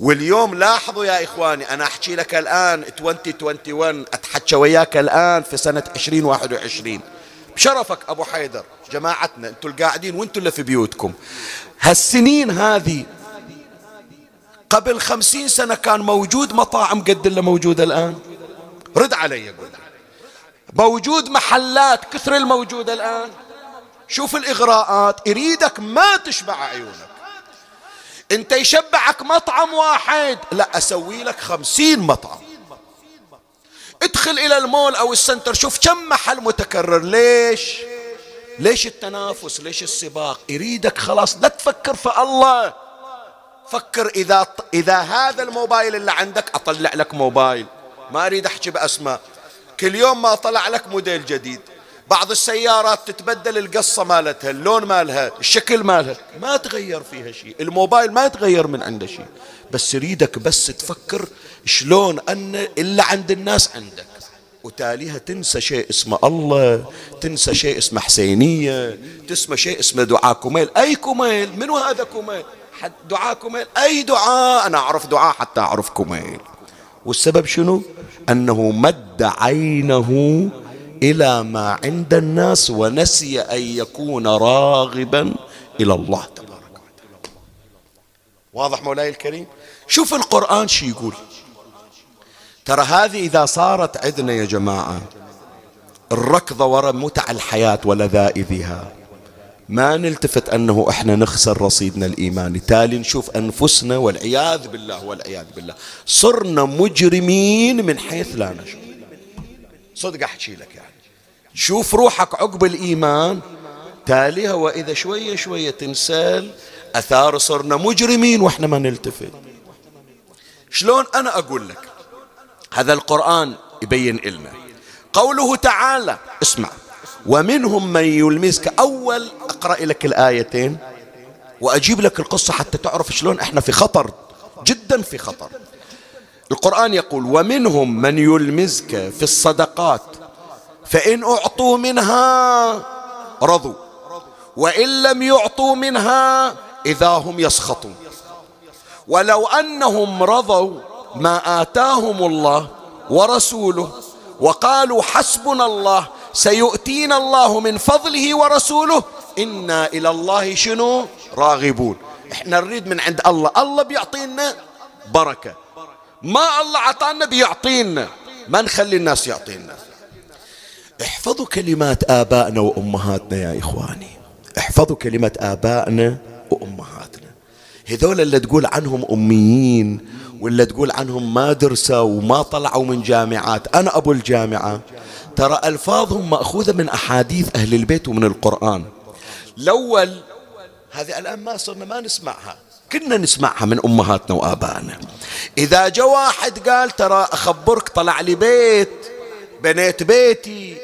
واليوم لاحظوا يا إخواني أنا أحكي لك الآن 2021 أتحكى وياك الآن في سنة 2021 بشرفك أبو حيدر جماعتنا أنتم القاعدين وأنتم اللي في بيوتكم. هالسنين هذه قبل خمسين سنة كان موجود مطاعم قد اللي موجودة الآن. رد علي قول موجود محلات كثر الموجودة الآن. شوف الإغراءات. يريدك ما تشبع عيونك. انت يشبعك مطعم واحد. لا أسوي لك خمسين مطعم. ادخل إلى المول أو السنتر شوف كم محل متكرر. ليش؟ ليش التنافس؟ ليش السباق؟ يريدك خلاص لا تفكر في الله. فكر إذا إذا هذا الموبايل اللي عندك أطلع لك موبايل. ما أريد أحكي بأسماء. كل يوم ما طلع لك موديل جديد. بعض السيارات تتبدل القصة مالتها اللون مالها الشكل مالها. ما تغير فيها شيء. الموبايل ما يتغير من عنده شيء. بس يريدك بس تفكر شلون أن اللي عند الناس عندك. وتاليها تنسى شيء اسمه الله تنسى شيء اسمه حسينية تسمى شيء اسمه دعاء كميل أي كميل منو هذا كميل دعاء كميل أي دعاء؟ أنا أعرف دعاء حتى أعرف كميل والسبب شنو؟ أنه مد عينه إلى ما عند الناس ونسي أن يكون راغبا إلى الله تبارك وتعالى. واضح مولاي الكريم؟ شوف القرآن شي يقول. ترى هذه إذا صارت عندنا يا جماعة الركضة وراء متع الحياة ولذائذها ما نلتفت أنه إحنا نخسر رصيدنا الإيماني. تالي نشوف أنفسنا والعياذ بالله والعياذ بالله. صرنا مجرمين من حيث لا نشعر. صدق أحكي لك يعني. شوف روحك عقب الإيمان. تاليها وإذا شوية شوية تنسال أثار صرنا مجرمين وإحنا ما نلتفت. شلون أنا أقول لك؟ هذا القرآن يبين إلنا. قوله تعالى اسمع. ومنهم من يلمسك. أول أقرأ لك الآيتين وأجيب لك القصة حتى تعرف شلون إحنا في خطر جدا في خطر. القرآن يقول ومنهم من يلمزك في الصدقات فإن أعطوا منها رضوا وإن لم يعطوا منها إذا هم يسخطون. ولو أنهم رضوا ما آتاهم الله ورسوله وقالوا حسبنا الله سيؤتينا الله من فضله ورسوله. إنا إلى الله شنو؟ راغبون. إحنا نريد من عند الله. الله بيعطينا بركة. ما الله عطانا بيعطينا. ما نخلي الناس يعطينا. احفظوا كلمات آبائنا وأمهاتنا يا إخواني. احفظوا كلمة آبائنا وأمهاتنا. هذول اللي تقول عنهم أميين ولا تقول عنهم ما درسوا وما طلعوا من جامعات. أنا أبو الجامعة. ترى ألفاظهم مأخوذة من أحاديث أهل البيت ومن القرآن. الأول هذه الآن ما صرنا ما نسمعها. كنا نسمعها من أمهاتنا وآبائنا. إذا جاء واحد قال ترى أخبرك طلع لي بيت بنيت بيتي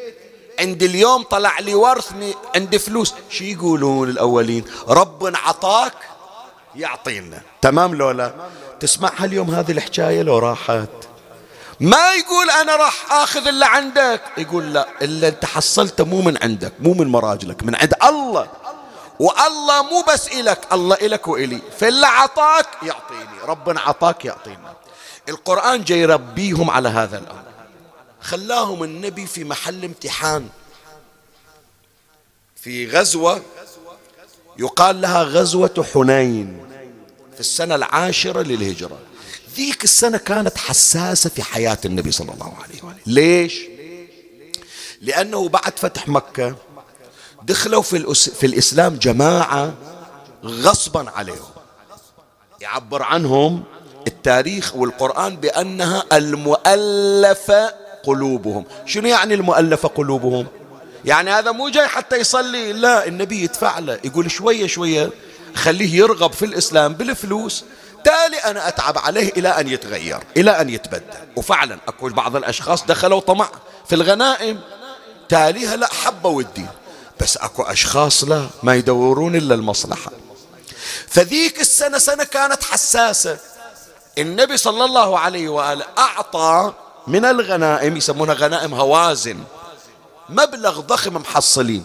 عندي اليوم طلع لي ورثني عندي فلوس. شي يقولون الأولين؟ رب عطاك يعطينا. تمام لولا؟ تسمعها اليوم هذه الحكاية لو راحت. ما يقول أنا راح آخذ اللي عندك. يقول لا اللي أنت حصلته مو من عندك مو من مراجلك من عند الله. والله مو بس إلك الله إلك وإلي. فاللي عطاك يعطيني ربنا عطاك يعطينا القرآن جاي يربيهم على هذا الأمر. خلاهم النبي في محل امتحان. في غزوة يقال لها غزوة حنين في السنة العاشرة للهجرة. ذيك السنة كانت حساسة في حياة النبي صلى الله عليه وآله ليش؟ لأنه بعد فتح مكة دخلوا في, الأس... في الإسلام جماعة غصبا عليهم. يعبر عنهم التاريخ والقرآن بأنها المؤلفة قلوبهم. شنو يعني المؤلفة قلوبهم؟ يعني هذا مو جاي حتى يصلي. لا النبي يدفع له يقول شوية شوية خليه يرغب في الإسلام بالفلوس تالي أنا أتعب عليه إلى أن يتغير إلى أن يتبدل. وفعلا أكو بعض الأشخاص دخلوا طمع في الغنائم تاليها لا حبوا الدين بس أكو أشخاص لا ما يدورون إلا المصلحة. فذيك السنة سنة كانت حساسة. النبي صلى الله عليه وآله أعطى من الغنائم يسمونها غنائم هوازن مبلغ ضخم محصلين.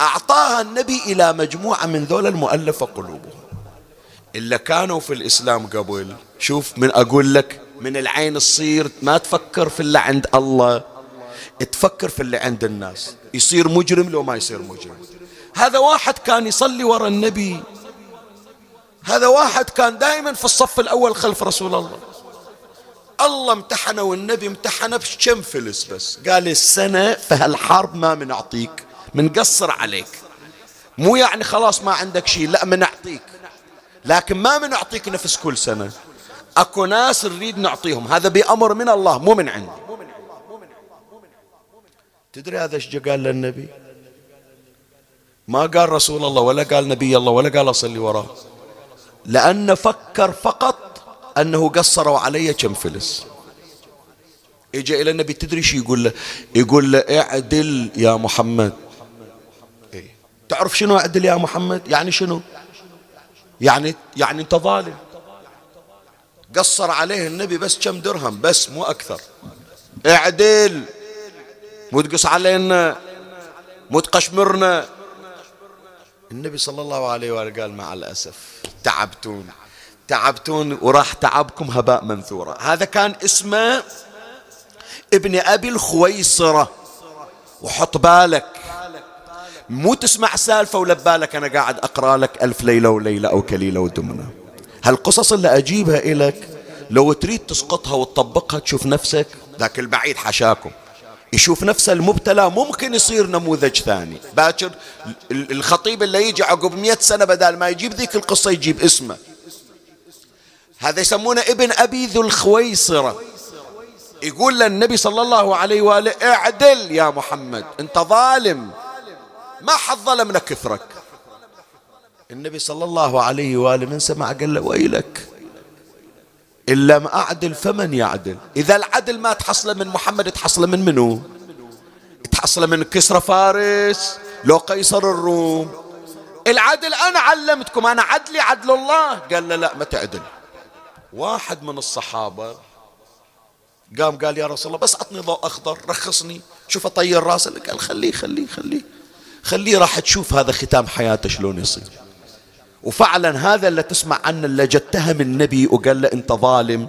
أعطاها النبي إلى مجموعة من ذول المؤلفة قلوبهم. إلا كانوا في الإسلام قبل. شوف من أقول لك من العين تصير ما تفكر في اللي عند الله تفكر في اللي عند الناس. يصير مجرم لو ما يصير مجرم. هذا واحد كان يصلي وراء النبي. هذا واحد كان دائما في الصف الأول خلف رسول الله. الله امتحنه والنبي امتحنه بكم فلس بس؟ قال السنة في هالحرب ما منعطيك منقصر عليك. مو يعني خلاص ما عندك شيء لا منعطيك. لكن ما منعطيك نفس كل سنة. أكو ناس نريد نعطيهم. هذا بأمر من الله مو من عندي. تدري هذا إيش قال للنبي؟ ما قال رسول الله ولا قال نبي الله ولا قال أصلي وراه لأن فكر فقط أنه قصروا علي كم فلس. اجى إلى النبي تدري شو يقول له؟ يقول له اعدل يا محمد. إيه؟ تعرف شنو أعدل يا محمد؟ يعني شنو؟ يعني يعني انت ظالم. قصر عليه النبي بس كم درهم بس مو أكثر. اعدل. مو تقص علينا. مو تقشمرنا. النبي صلى الله عليه وآله قال مع الأسف تعبتون. تعبتون وراح تعبكم هباء منثورا. هذا كان اسمه ابن أبي الخويصرة. وحط بالك. مو تسمع سالفة ولا ببالك أنا قاعد أقرأ لك ألف ليلة وليلة أو كليلة ودمنة هالقصص اللي أجيبها إلك لو تريد تسقطها وتطبقها تشوف نفسك ذاك البعيد حشاكم يشوف نفسه المبتلى ممكن يصير نموذج ثاني. باكر الخطيب اللي يجي عقب مئة سنة بدل ما يجيب ذيك القصة يجيب اسمه. هذا يسمونه ابن أبي ذو الخويصرة. يقول للنبي صلى الله عليه وآله اعدل يا محمد انت ظالم. ما حد ظلمنا كثرك. النبي صلى الله عليه وآله من سمع قال له ويلك. إن لم أعدل فمن يعدل؟ إذا العدل ما تحصل من محمد تحصل من منو؟ تحصل من كسرى فارس لو قيصر الروم. العدل أنا علمتكم أنا عدلي عدل الله. قال لا لا ما تعدل. واحد من الصحابة قام قال يا رسول الله بس أعطني ضوء أخضر رخصني شوف أطير راسه. قال خليه خليه خليه. خليه راح تشوف هذا ختام حياته شلون يصير. وفعلا هذا اللي تسمع عنه اللي جتهم النبي وقال له أنت ظالم.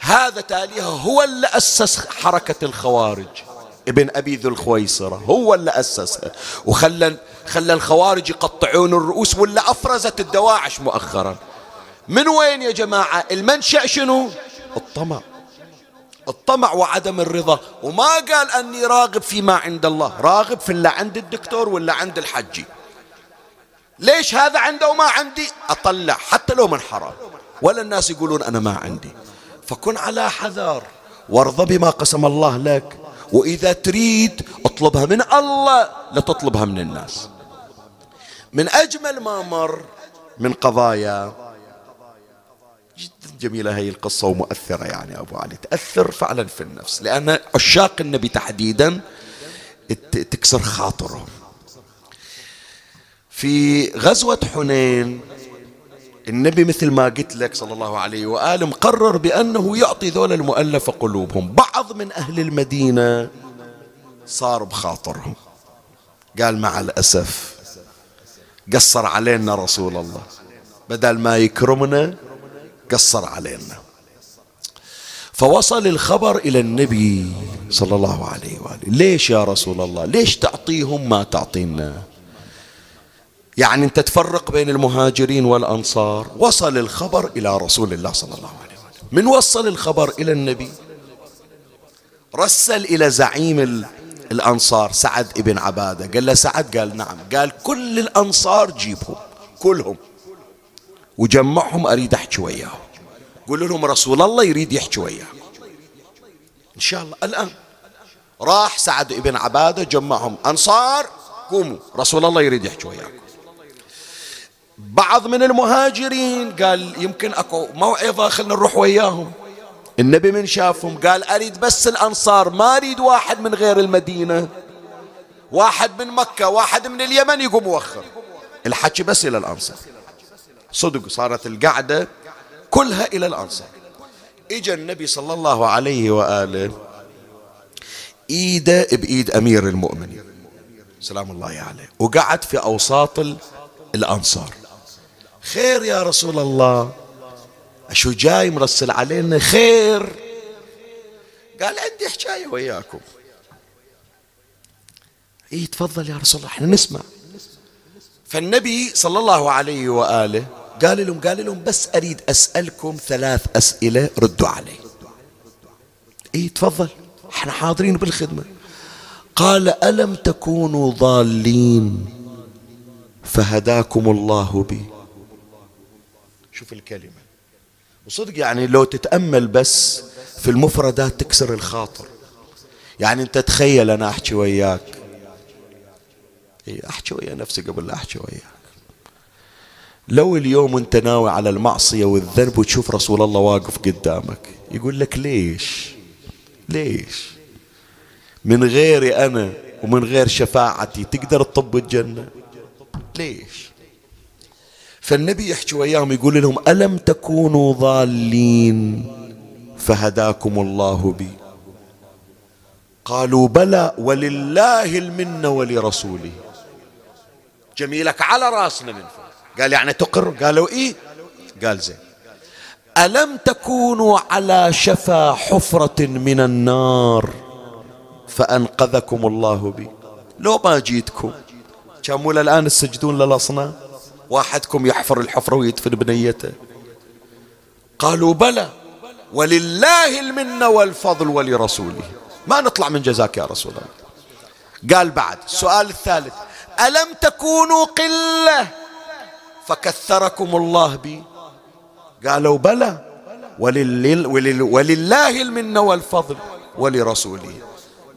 هذا تاليها هو اللي أسس حركة الخوارج. ابن أبي ذو الخويصرة هو اللي أسسها. وخلى خلى الخوارج يقطعون الرؤوس ولا أفرزت الدواعش مؤخرا. من وين يا جماعة؟ المنشأ شنو؟ الطمع الطمع وعدم الرضا. وما قال أني راغب فيما عند الله. راغب في اللي عند الدكتور ولا عند الحجي ليش هذا عنده وما عندي؟ أطلع حتى لو من حرام. ولا الناس يقولون أنا ما عندي. فكن على حذر وارضى بما قسم الله لك. وإذا تريد اطلبها من الله لا تطلبها من الناس. من أجمل ما مر من قضايا جميلة هي القصة ومؤثرة يعني أبو علي. تأثر فعلا في النفس لأن عشاق النبي تحديدا تكسر خاطرهم في غزوة حنين النبي مثل ما قلت لك صلى الله عليه وآله مقرر بأنه يعطي ذول المؤلفة قلوبهم. بعض من أهل المدينة صار بخاطرهم. قال مع الأسف قصر علينا رسول الله. بدل ما يكرمنا قصر علينا. فوصل الخبر إلى النبي صلى الله عليه وآله. ليش يا رسول الله؟ ليش تعطيهم ما تعطينا؟ يعني أنت تفرق بين المهاجرين والأنصار. وصل الخبر إلى رسول الله صلى الله عليه وسلم من وصل الخبر إلى النبي؟ رسل إلى زعيم الأنصار سعد ابن عبادة. قال له سعد؟ قال نعم. قال كل الأنصار جيبهم. كلهم. وجمعهم أريد أحكي وياهم. قول لهم رسول الله يريد يحكي وياهم. إن شاء الله. الآن راح سعد ابن عبادة جمعهم. أنصار قوموا. رسول الله يريد يحكي وياكم بعض من المهاجرين قال يمكن أكو موعظة خلنا نروح وياهم. النبي من شافهم قال أريد بس الأنصار ما أريد واحد من غير المدينة. واحد من مكة واحد من اليمن يقوم موخر الحكي بس إلى الأنصار. صدق صارت القعدة كلها إلى الأنصار. إجا النبي صلى الله عليه وآله إيده بإيد أمير المؤمنين. سلام الله عليه. وقعد في أوساط الأنصار. خير يا رسول الله. شو جاي مرسل علينا خير؟ قال عندي حكاية وياكم. اي تفضل يا رسول الله إحنا نسمع. فالنبي صلى الله عليه وآله قال لهم قال لهم بس أريد أسألكم ثلاث أسئلة ردوا علي. اي تفضل. إحنا حاضرين بالخدمة. قال ألم تكونوا ضالين؟ فهداكم الله بي. شوف الكلمة. وصدق يعني لو تتأمل بس في المفردات تكسر الخاطر. يعني أنت تخيل أنا أحكي وياك. إيه أحكي ويا نفسي قبل لا أحكي وياك. لو اليوم انت ناوي على المعصية والذنب وتشوف رسول الله واقف قدامك يقول لك ليش؟ ليش؟ من غيري أنا ومن غير شفاعتي تقدر تطب الجنة؟ ليش؟ فالنبي يحكي وياهم يقول لهم ألم تكونوا ضالين فهداكم الله بي؟ قالوا بلى ولله المنة ولرسوله. جميلك على راسنا من فوق. قال يعني تقر؟ قالوا إيه؟ قال زين. ألم تكونوا على شفا حفرة من النار فأنقذكم الله بي؟ لو ما جيتكم. كانوا الآن تسجدون للأصنام واحدكم يحفر الحفرة ويدفن بنيته. قالوا بلى. ولله المنة والفضل ولرسوله. ما نطلع من جزاك يا رسول الله. قال بعد. السؤال الثالث. ألم تكونوا قلة فكثركم الله بي. قالوا بلى. ولل ولله المنة والفضل ولرسوله.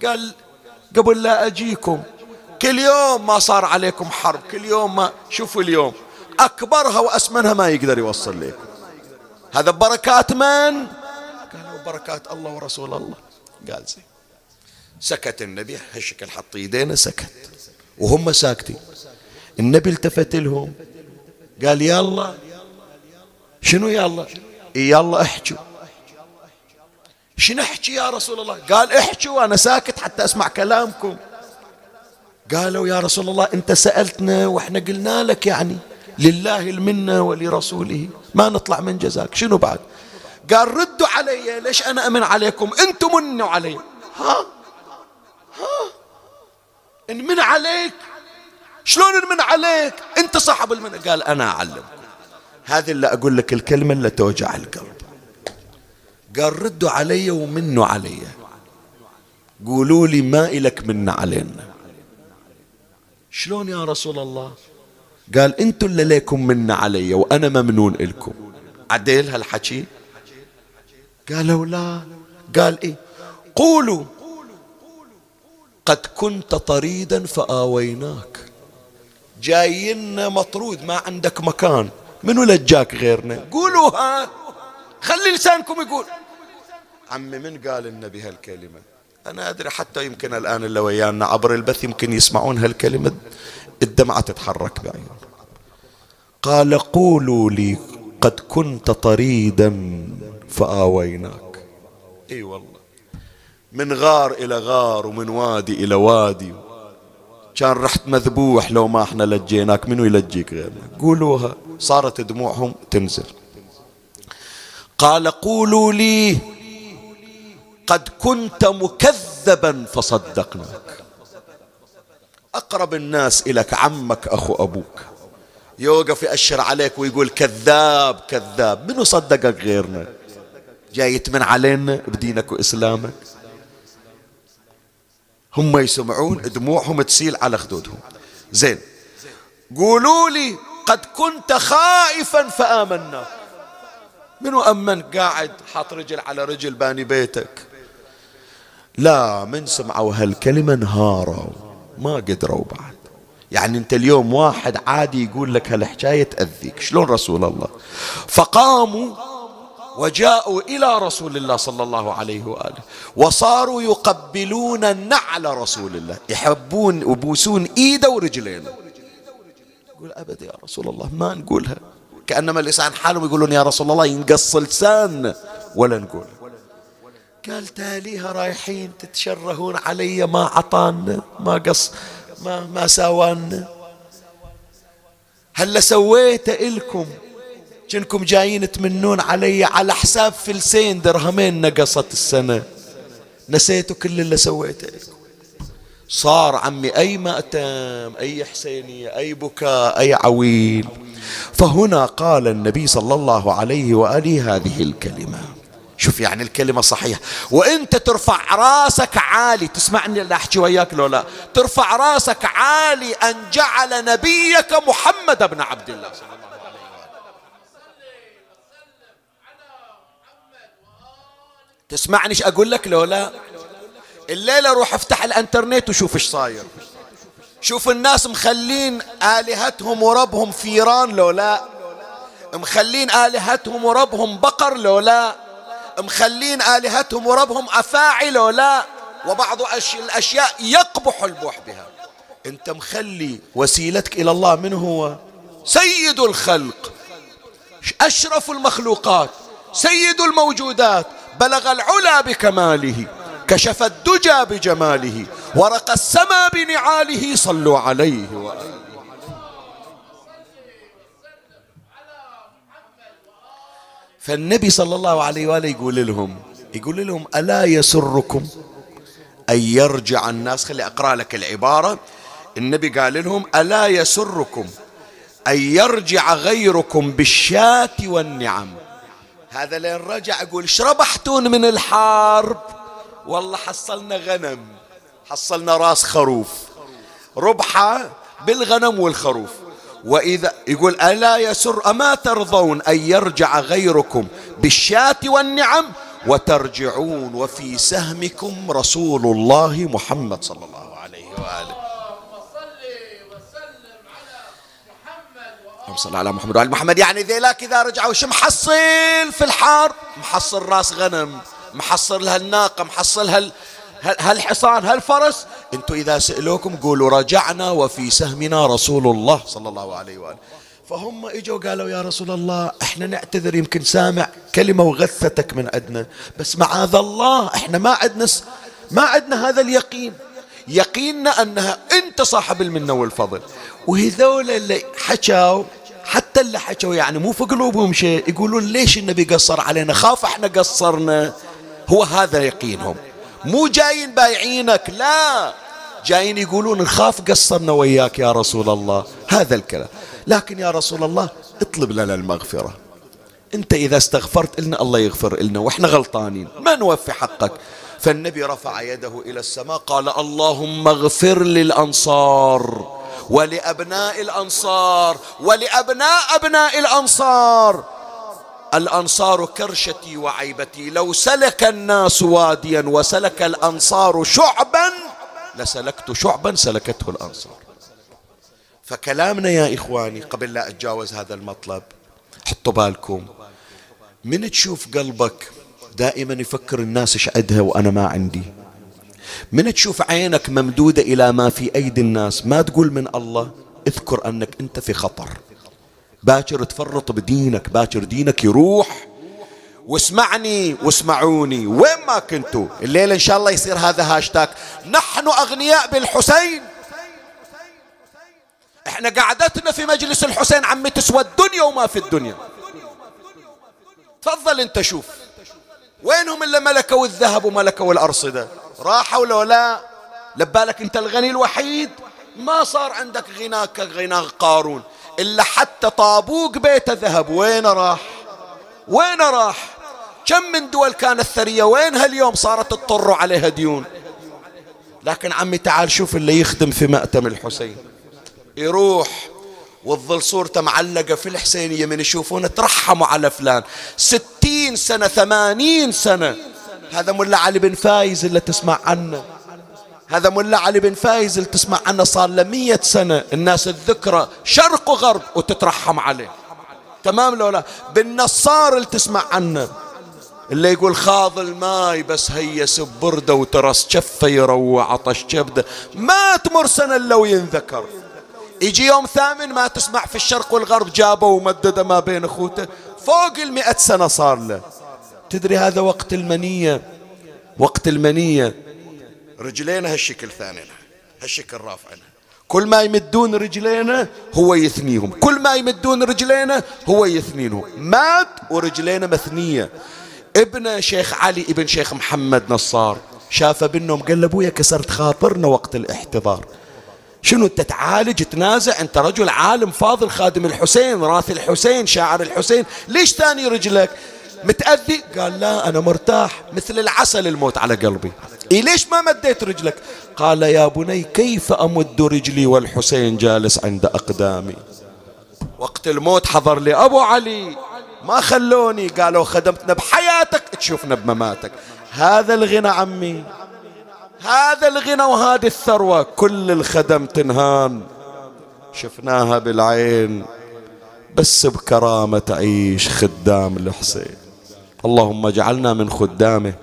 قال قبل لا أجيكم. كل يوم ما صار عليكم حرب كل يوم ما شوفوا اليوم. أكبرها وأسمنها ما يقدر يوصل لكم. هذا بركات من؟ قالوا بركات الله ورسول الله. قال زين. سكت النبي هالشكل حط يدينه سكت. وهم ساكتين. النبي التفت لهم. قال يلا. شنو يلا؟ يلا احجوا شنو احكي يا رسول الله؟ قال احجوا أنا ساكت حتى أسمع كلامكم. قالوا يا رسول الله أنت سألتنا وإحنا قلنا لك يعني لله المنة ولرسوله. ما نطلع من جزاك. شنو بعد؟ قال ردوا علي ليش أنا أمن عليكم؟ أنتم منوا علي. ها؟ ها؟ إن من عليك شلون من عليك؟ أنت صاحب المنة قال أنا أعلمكم هذه اللي أقول لك الكلمة اللي توجع القلب. قال ردوا علي ومنوا علي. قولوا لي ما إلك من علينا شلون يا رسول الله؟ قال أنتوا اللي ليكم من علي وأنا ممنون لكم عديل هالحكي. قالوا لا. قال إيه. قولوا. قد كنت طريدا فآويناك. جاينا مطرود ما عندك مكان. منو لجاك غيرنا؟ قولوها خلي لسانكم يقول. عمي من قال النبي هالكلمة أنا أدري حتى يمكن الآن اللي ويانا عبر البث يمكن يسمعون هالكلمة. الدمعة تتحرك بعيون. قال قولوا لي قد كنت طريدا فآويناك. إي والله. من غار إلى غار ومن وادي إلى وادي. كان رحت مذبوح لو ما إحنا لجيناك. منو يلجيك غيرنا قولوها. صارت دموعهم تنزل. قال قولوا لي قد كنت مكذبا فصدقناك. أقرب الناس إليك عمك أخو أبوك. يوقف يأشر عليك ويقول كذاب كذاب. منو صدقك غيرنا؟ جاي يتمن علينا بدينك وإسلامك؟ هم يسمعون دموعهم تسيل على خدودهم. زين. قولوا لي قد كنت خائفا فآمنا. منو أمنك قاعد حاط رجل على رجل باني بيتك؟ لا من سمعوا هالكلمة انهاروا. ما قدروا بعد. يعني أنت اليوم واحد عادي يقول لك هالحكاية تأذيك. شلون رسول الله؟ فقاموا وجاءوا إلى رسول الله صلى الله عليه وآله وصاروا يقبلون نعل رسول الله. يحبون وبوسون إيده ورجلينه يقول أبدا يا رسول الله ما نقولها. كأنما اللسان حالهم يقولون يا رسول الله ينقص لسان. ولا نقول. قال تاليها رايحين تتشرهون علي ما عطانا ما قص ما ما ساوانا هلا سويت إلكم كنكم جايين تمنون علي على حساب فلسين درهمين نقصت السنة. نسيتوا كل اللي سويته. صار عمي أي مأتم أي حسينية أي بكاء أي عويل. فهنا قال النبي صلى الله عليه وآله هذه الكلمة. شوف يعني الكلمة صحيحة. وإنت ترفع راسك عالي. تسمعني اللي أحكي وياك لو لا. ترفع راسك عالي أن جعل نبيك محمد بن عبد الله. صلى الله عليه تسمعني إيش أقول لك لو لا الليلة روح افتح الإنترنت وشوف إيش صاير. شوف الناس مخلين آلهتهم وربهم فيران لو لا مخلين آلهتهم وربهم بقر لو لا مخلين آلهتهم وربهم أفاعي لو لا وبعض الأشياء يقبح البوح بها. أنت مخلي وسيلتك إلى الله من هو؟ سيد الخلق. أشرف المخلوقات. سيد الموجودات. بلغ العلا بكماله كشف الدجى بجماله ورق السماء بنعاله صلوا عليه وآله فالنبي صلى الله عليه وآله يقول لهم يقول لهم ألا يسركم أن يرجع الناس خلي أقرأ لك العبارة. النبي قال لهم ألا يسركم أن يرجع غيركم بالشاة والنعم هذا لين رجع يقول إيش ربحتون من الحرب؟ والله حصلنا غنم حصلنا راس خروف. ربحة بالغنم والخروف. وإذا يقول ألا يسر أما ترضون أن يرجع غيركم بالشاة والنعم وترجعون وفي سهمكم رسول الله محمد صلى الله عليه وآله. صل على محمد وعلى محمد. يعني ذيلاك إذا رجعوا شو محصل في الحار؟ محصل راس غنم محصل هالناقة محصل هال هالحصان هالفرس. أنتم إذا سألوكم قولوا رجعنا وفي سهمنا رسول الله صلى الله عليه وآله. فهم إجوا قالوا يا رسول الله إحنا نعتذر يمكن سامع كلمة وغثتك من عندنا. بس معاذ الله إحنا ما عندنا ما عندنا هذا اليقين. يقيننا أنها أنت صاحب المنة والفضل. وهذول اللي حكوا حتى اللي حكوا يعني مو في قلوبهم شيء يقولون ليش النبي قصر علينا؟ خاف إحنا قصرنا. هو هذا يقينهم. مو جايين بايعينك لا. جايين يقولون نخاف قصرنا وياك يا رسول الله. هذا الكلام. لكن يا رسول الله اطلب لنا المغفرة. انت إذا استغفرت لنا الله يغفر لنا وإحنا غلطانين. ما نوفي حقك. فالنبي رفع يده إلى السماء قال اللهم اغفر للأنصار. ولأبناء الأنصار ولأبناء أبناء الأنصار. الأنصار كرشتي وعيبتي لو سلك الناس واديا وسلك الأنصار شعبا لسلكت شعبا سلكته الأنصار. فكلامنا يا إخواني قبل لا أتجاوز هذا المطلب حطوا بالكم. من تشوف قلبك دائما يفكر الناس إيش عندها وأنا ما عندي؟ من تشوف عينك ممدودة إلى ما في أيدي الناس ما تقول من الله اذكر أنك أنت في خطر. باكر تفرط بدينك باكر دينك يروح. واسمعني واسمعوني وين ما كنتوا. الليلة إن شاء الله يصير هذا هاشتاك. نحن أغنياء بالحسين. إحنا قعدتنا في مجلس الحسين عمي تسوى الدنيا وما في الدنيا. تفضل أنت شوف. وينهم اللي ملكوا الذهب وملكوا الأرصدة؟ راحوا ولا لا لبالك انت الغني الوحيد. ما صار عندك غناك كغنى قارون إلا حتى طابوق بيته ذهب وين راح؟ وين راح؟ كم من دول كانت ثرية؟ وينها اليوم صارت تضطر عليها ديون؟ لكن عمي تعال شوف اللي يخدم في مأتم الحسين. يروح وتظل صورته معلقة في الحسينية من يشوفونه ترحموا على فلان. ستين سنة ثمانين سنة. هذا ملا علي بن فايز اللي تسمع عنه. هذا ملا علي بن فايز اللي تسمع عنه صار له مية سنة. الناس الذكرى شرق وغرب وتترحم عليه. تمام لو لا؟ بالنصار اللي تسمع عنه. اللي يقول خاض الماي بس هيس ببردة وترس شفة يروع عطش كبده ما تمر سنة إلا وينذكر يجي يوم ثامن ما تسمع في الشرق والغرب جابه ومدده ما بين أخوته. فوق المئة سنة صار له. تدري هذا وقت المنية؟ وقت المنية. رجلينا هالشكل ثاني هالشكل رافعنا كل ما يمدون رجلينا هو يثنيهم. كل ما يمدون رجلينا هو يثنينهم. مات ورجلينا مثنية. ابن شيخ علي ابن شيخ محمد نصار شاف ابنهم قال له أبويا كسرت خاطرنا وقت الاحتضار. شنو أنت تعالج تنازع؟ أنت رجل عالم فاضل خادم الحسين راث الحسين شاعر الحسين. ليش ثاني رجلك؟ متأذي؟ قال لا أنا مرتاح. مثل العسل الموت على قلبي. إيه ليش ما مديت رجلك؟ قال يا بني كيف أمد رجلي والحسين جالس عند أقدامي؟ وقت الموت حضر لي أبو علي. ما خلوني. قالوا خدمتنا بحياتك تشوفنا بمماتك هذا الغنى عمي. هذا الغنى وهذه الثروة. كل الخدم تنهان. شفناها بالعين. بس بكرامة تعيش خدام الحسين. اللهم اجعلنا من خدامه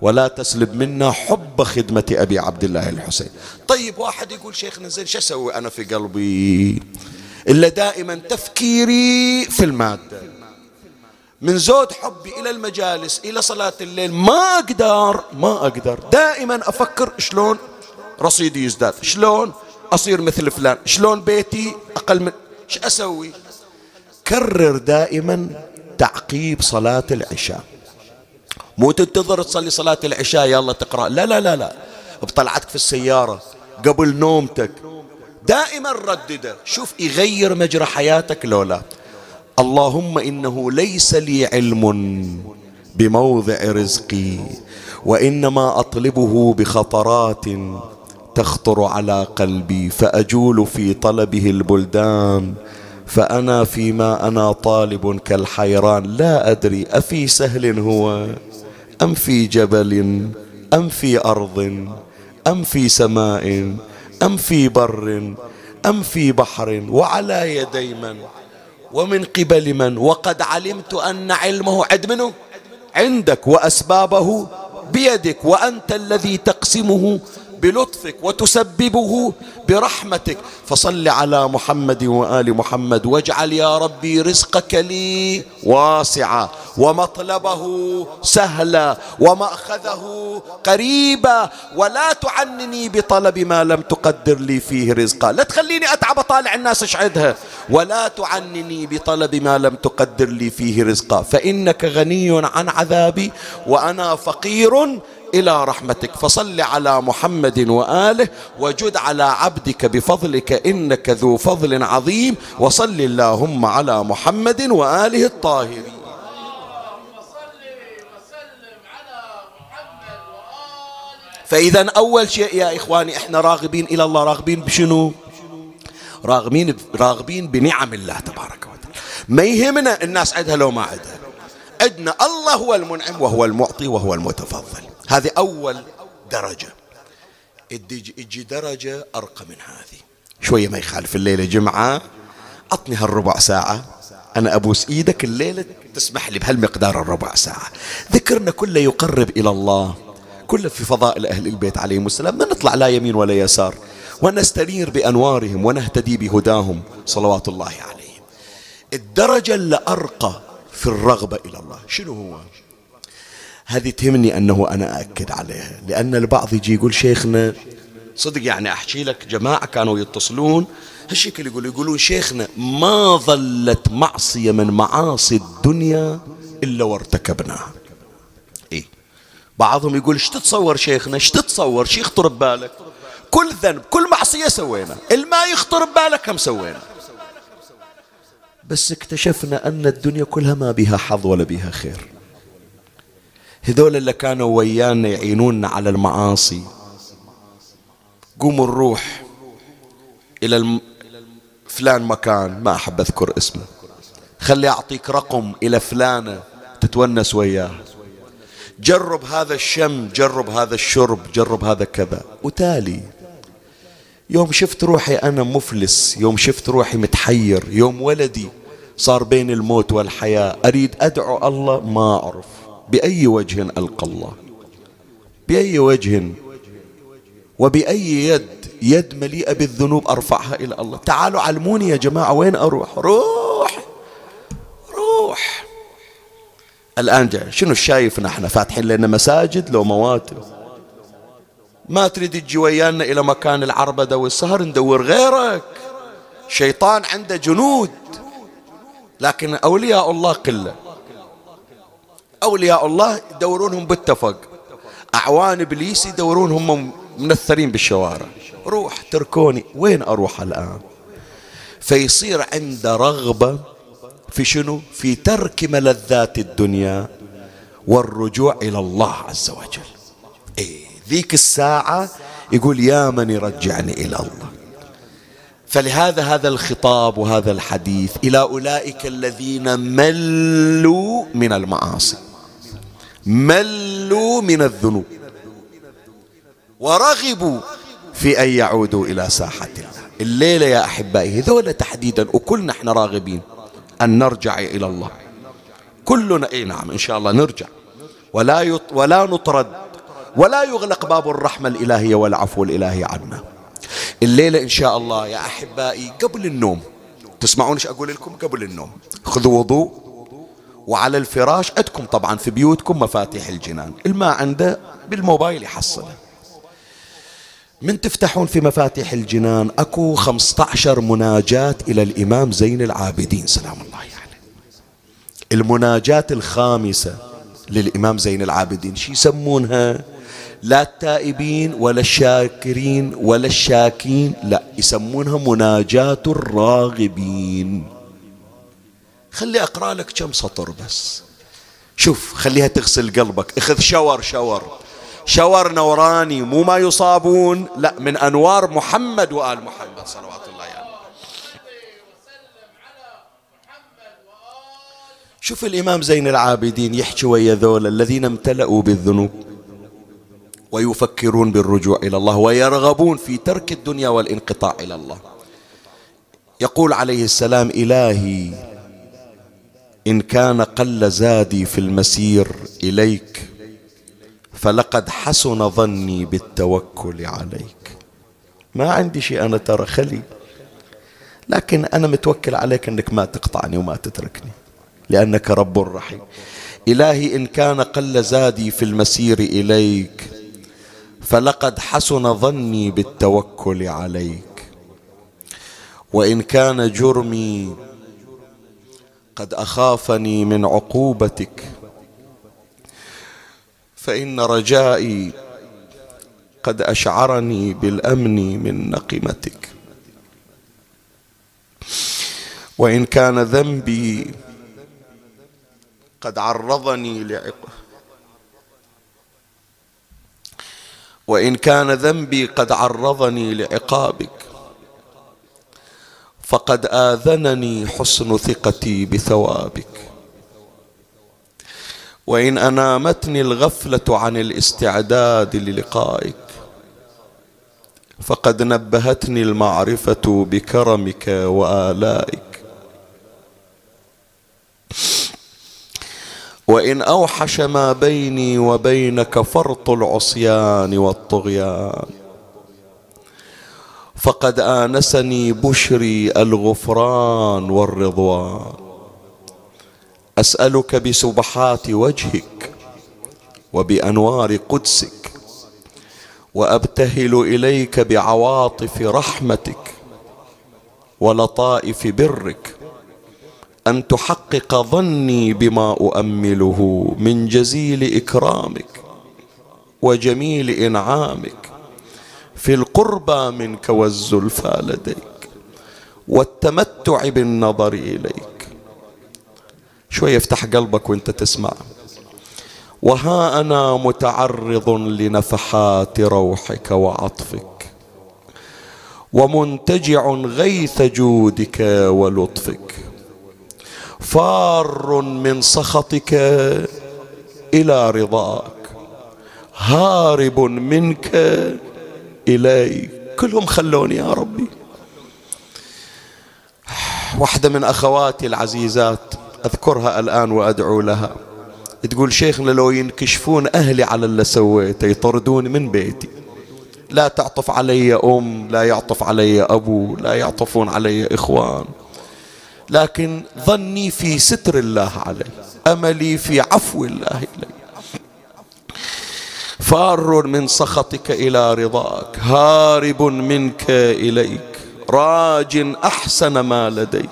ولا تسلب منا حب خدمة أبي عبد الله الحسين. طيب واحد يقول شيخنا زين شو أسوي أنا في قلبي؟ إلا دائما تفكيري في المادة. من زود حبي إلى المجالس إلى صلاة الليل ما أقدر ما أقدر. دائما أفكر شلون رصيدي يزداد شلون أصير مثل فلان شلون بيتي أقل من شو أسوي؟ كرر دائما تعقيب صلاة العشاء. مو تنتظر تصلي صلاة العشاء يلا تقرأ. لا لا لا لا. بطلعتك في السيارة قبل نومتك. دائما ردده. شوف يغير مجرى حياتك لو لا. اللهم إنه ليس لي علم بموضع رزقي وإنما أطلبه بخطرات تخطر على قلبي فأجول في طلبه البلدان. فأنا فيما أنا طالب كالحيران لا أدري أفي سهل هو أم في جبل أم في أرض أم في سماء أم في بر أم في بحر وعلى يدي من ومن قبل من وقد علمت أن علمه عد منه عندك وأسبابه بيدك وأنت الذي تقسمه بلطفك وتسببه برحمتك. فصل على محمد وآل محمد واجعل يا ربي رزقك لي واسعا ومطلبه سهلا ومأخذه قريبا. ولا تعنني بطلب ما لم تقدر لي فيه رزقا. لا تخليني أتعب أطالع الناس أشعدها. ولا تعنني بطلب ما لم تقدر لي فيه رزقا. فإنك غني عن عذابي وأنا فقير إلى رحمتك. فصل على محمد وآله وجد على عبدك بفضلك إنك ذو فضل عظيم. وصل اللهم على محمد وآله الطاهرين. فإذا أول شيء يا إخواني إحنا راغبين إلى الله. راغبين بشنو؟ راغبين راغبين بنعم الله تبارك وتعالى. ما يهمنا الناس عندها لو ما عندها عندنا الله هو المنعم وهو المعطي وهو المتفضل. هذه أول درجة. تجي درجة أرقى من هذه. شوية ما يخالف الليلة جمعة أعطني هالربع ساعة. أنا أبوس إيدك الليلة تسمح لي بهالمقدار الربع ساعة. ذكرنا كله يقرب إلى الله. كله في فضائل أهل البيت عليهم السلام. ما نطلع لا يمين ولا يسار. ونستنير بأنوارهم ونهتدي بهداهم. صلوات الله عليهم. الدرجة اللي أرقى في الرغبة إلى الله. شنو هو؟ هذه تهمني أنه أنا أأكد عليها لأن البعض يجي يقول شيخنا صدق يعني أحكي لك جماعة كانوا يتصلون هالشكل يقولوا يقولون شيخنا ما ظلت معصية من معاصي الدنيا إلا وارتكبناها. إيه. بعضهم يقول إيش تتصور شيخنا؟ إيش تتصور؟ شي يخطر ببالك؟ كل ذنب كل معصية سوينا. الما يخطر ببالك هم سوينا. بس اكتشفنا أن الدنيا كلها ما بها حظ ولا بها خير. هذول اللي كانوا ويانا يعينونا على المعاصي. قوموا نروح إلى الم... فلان مكان ما أحب أذكر اسمه. خلي أعطيك رقم إلى فلانة تتونس وياه. جرب هذا الشم جرب هذا الشرب جرب هذا كذا. وتالي يوم شفت روحي أنا مفلس يوم شفت روحي متحير يوم ولدي صار بين الموت والحياة أريد أدعو الله ما أعرف. بأي وجه ألقى الله. بأي وجه وبأي يد يد مليئة بالذنوب أرفعها إلى الله. تعالوا علموني يا جماعة وين أروح؟ روح روح. الآن جاي شنو شايفنا إحنا؟ فاتحين لنا مساجد لو مواتم ما تريد تجي ويانا إلى مكان العربدة والسهر ندور غيرك. شيطان عنده جنود. لكن أولياء الله قلة. أولياء الله يدورونهم بالتفق أعوان إبليس يدورونهم منثرين بالشوارع. روح تركوني وين أروح الآن؟ فيصير عنده رغبة في شنو؟ في ترك ملذات الدنيا والرجوع إلى الله عز وجل. إيه ذيك الساعة يقول يا من يرجعني إلى الله. فلهذا هذا الخطاب وهذا الحديث إلى أولئك الذين ملوا من المعاصي. ملوا من الذنوب ورغبوا في أن يعودوا إلى ساحة الله الليلة يا أحبائي هذول تحديدا وكلنا إحنا راغبين أن نرجع إلى الله. كلنا إي نعم إن شاء الله نرجع. ولا يط ولا نطرد ولا يغلق باب الرحمة الإلهية والعفو الإلهي عنا. الليلة إن شاء الله يا أحبائي قبل النوم. تسمعون إيش أقول لكم؟ قبل النوم. خذوا وضوء. وعلى الفراش عندكم طبعا في بيوتكم مفاتيح الجنان. الما عنده بالموبايل يحصله. من تفتحون في مفاتيح الجنان؟ أكو 15 مناجاة إلى الإمام زين العابدين. سلام الله يعني المناجاة الخامسة للإمام زين العابدين. شي يسمونها؟ لا التائبين ولا الشاكرين ولا الشاكين لا يسمونها مناجاة الراغبين. خلي أقرأ لك كم سطر بس. شوف خليها تغسل قلبك. إخذ شاور شاور. شاور نوراني مو ما يصابون لا من أنوار محمد وآل محمد صلوات الله يعني. شوف الإمام زين العابدين يحكي ويا ذول الذين امتلأوا بالذنوب ويفكرون بالرجوع إلى الله ويرغبون في ترك الدنيا والانقطاع إلى الله. يقول عليه السلام إلهي إن كان قل زادي في المسير إليك فلقد حسن ظني بالتوكل عليك. ما عندي شيء أنا ترى خلي لكن أنا متوكل عليك إنك ما تقطعني وما تتركني لأنك رب رحيم. إلهي إن كان قل زادي في المسير إليك فلقد حسن ظني بالتوكل عليك. وإن كان جرمي قد أخافني من عقوبتك. فإن رجائي قد أشعرني بالأمن من نقمتك وإن كان ذنبي قد عرضني لعقاب وإن كان ذنبي قد عرضني لعقابك. فقد آذنني حسن ثقتي بثوابك. وإن أنامتني الغفلة عن الاستعداد للقائك فقد نبهتني المعرفة بكرمك وآلائك. وإن أوحش ما بيني وبينك فرط العصيان والطغيان. فقد آنسني بشري الغفران والرضوان. أسألك بسبحات وجهك وبأنوار قدسك وأبتهل إليك بعواطف رحمتك ولطائف برك أن تحقق ظني بما أؤمله من جزيل إكرامك وجميل إنعامك. في القربى منك والزلفى لديك والتمتع بالنظر إليك. شوي افتح قلبك وانت تسمع. وها أنا متعرض لنفحات روحك وعطفك ومنتجع غيث جودك ولطفك فار من سخطك إلى رضاك هارب منك اليك كلهم خلوني يا ربي. واحدة من أخواتي العزيزات أذكرها الآن وأدعو لها. تقول شيخنا لو ينكشفون أهلي على اللي سويته يطردوني من بيتي. لا تعطف علي أم لا يعطف علي أبو لا يعطفون علي إخوان. لكن ظني في ستر الله علي أملي في عفو الله إلي. فار من سخطك إلى رضاك هارب منك إليك راج أحسن ما لديك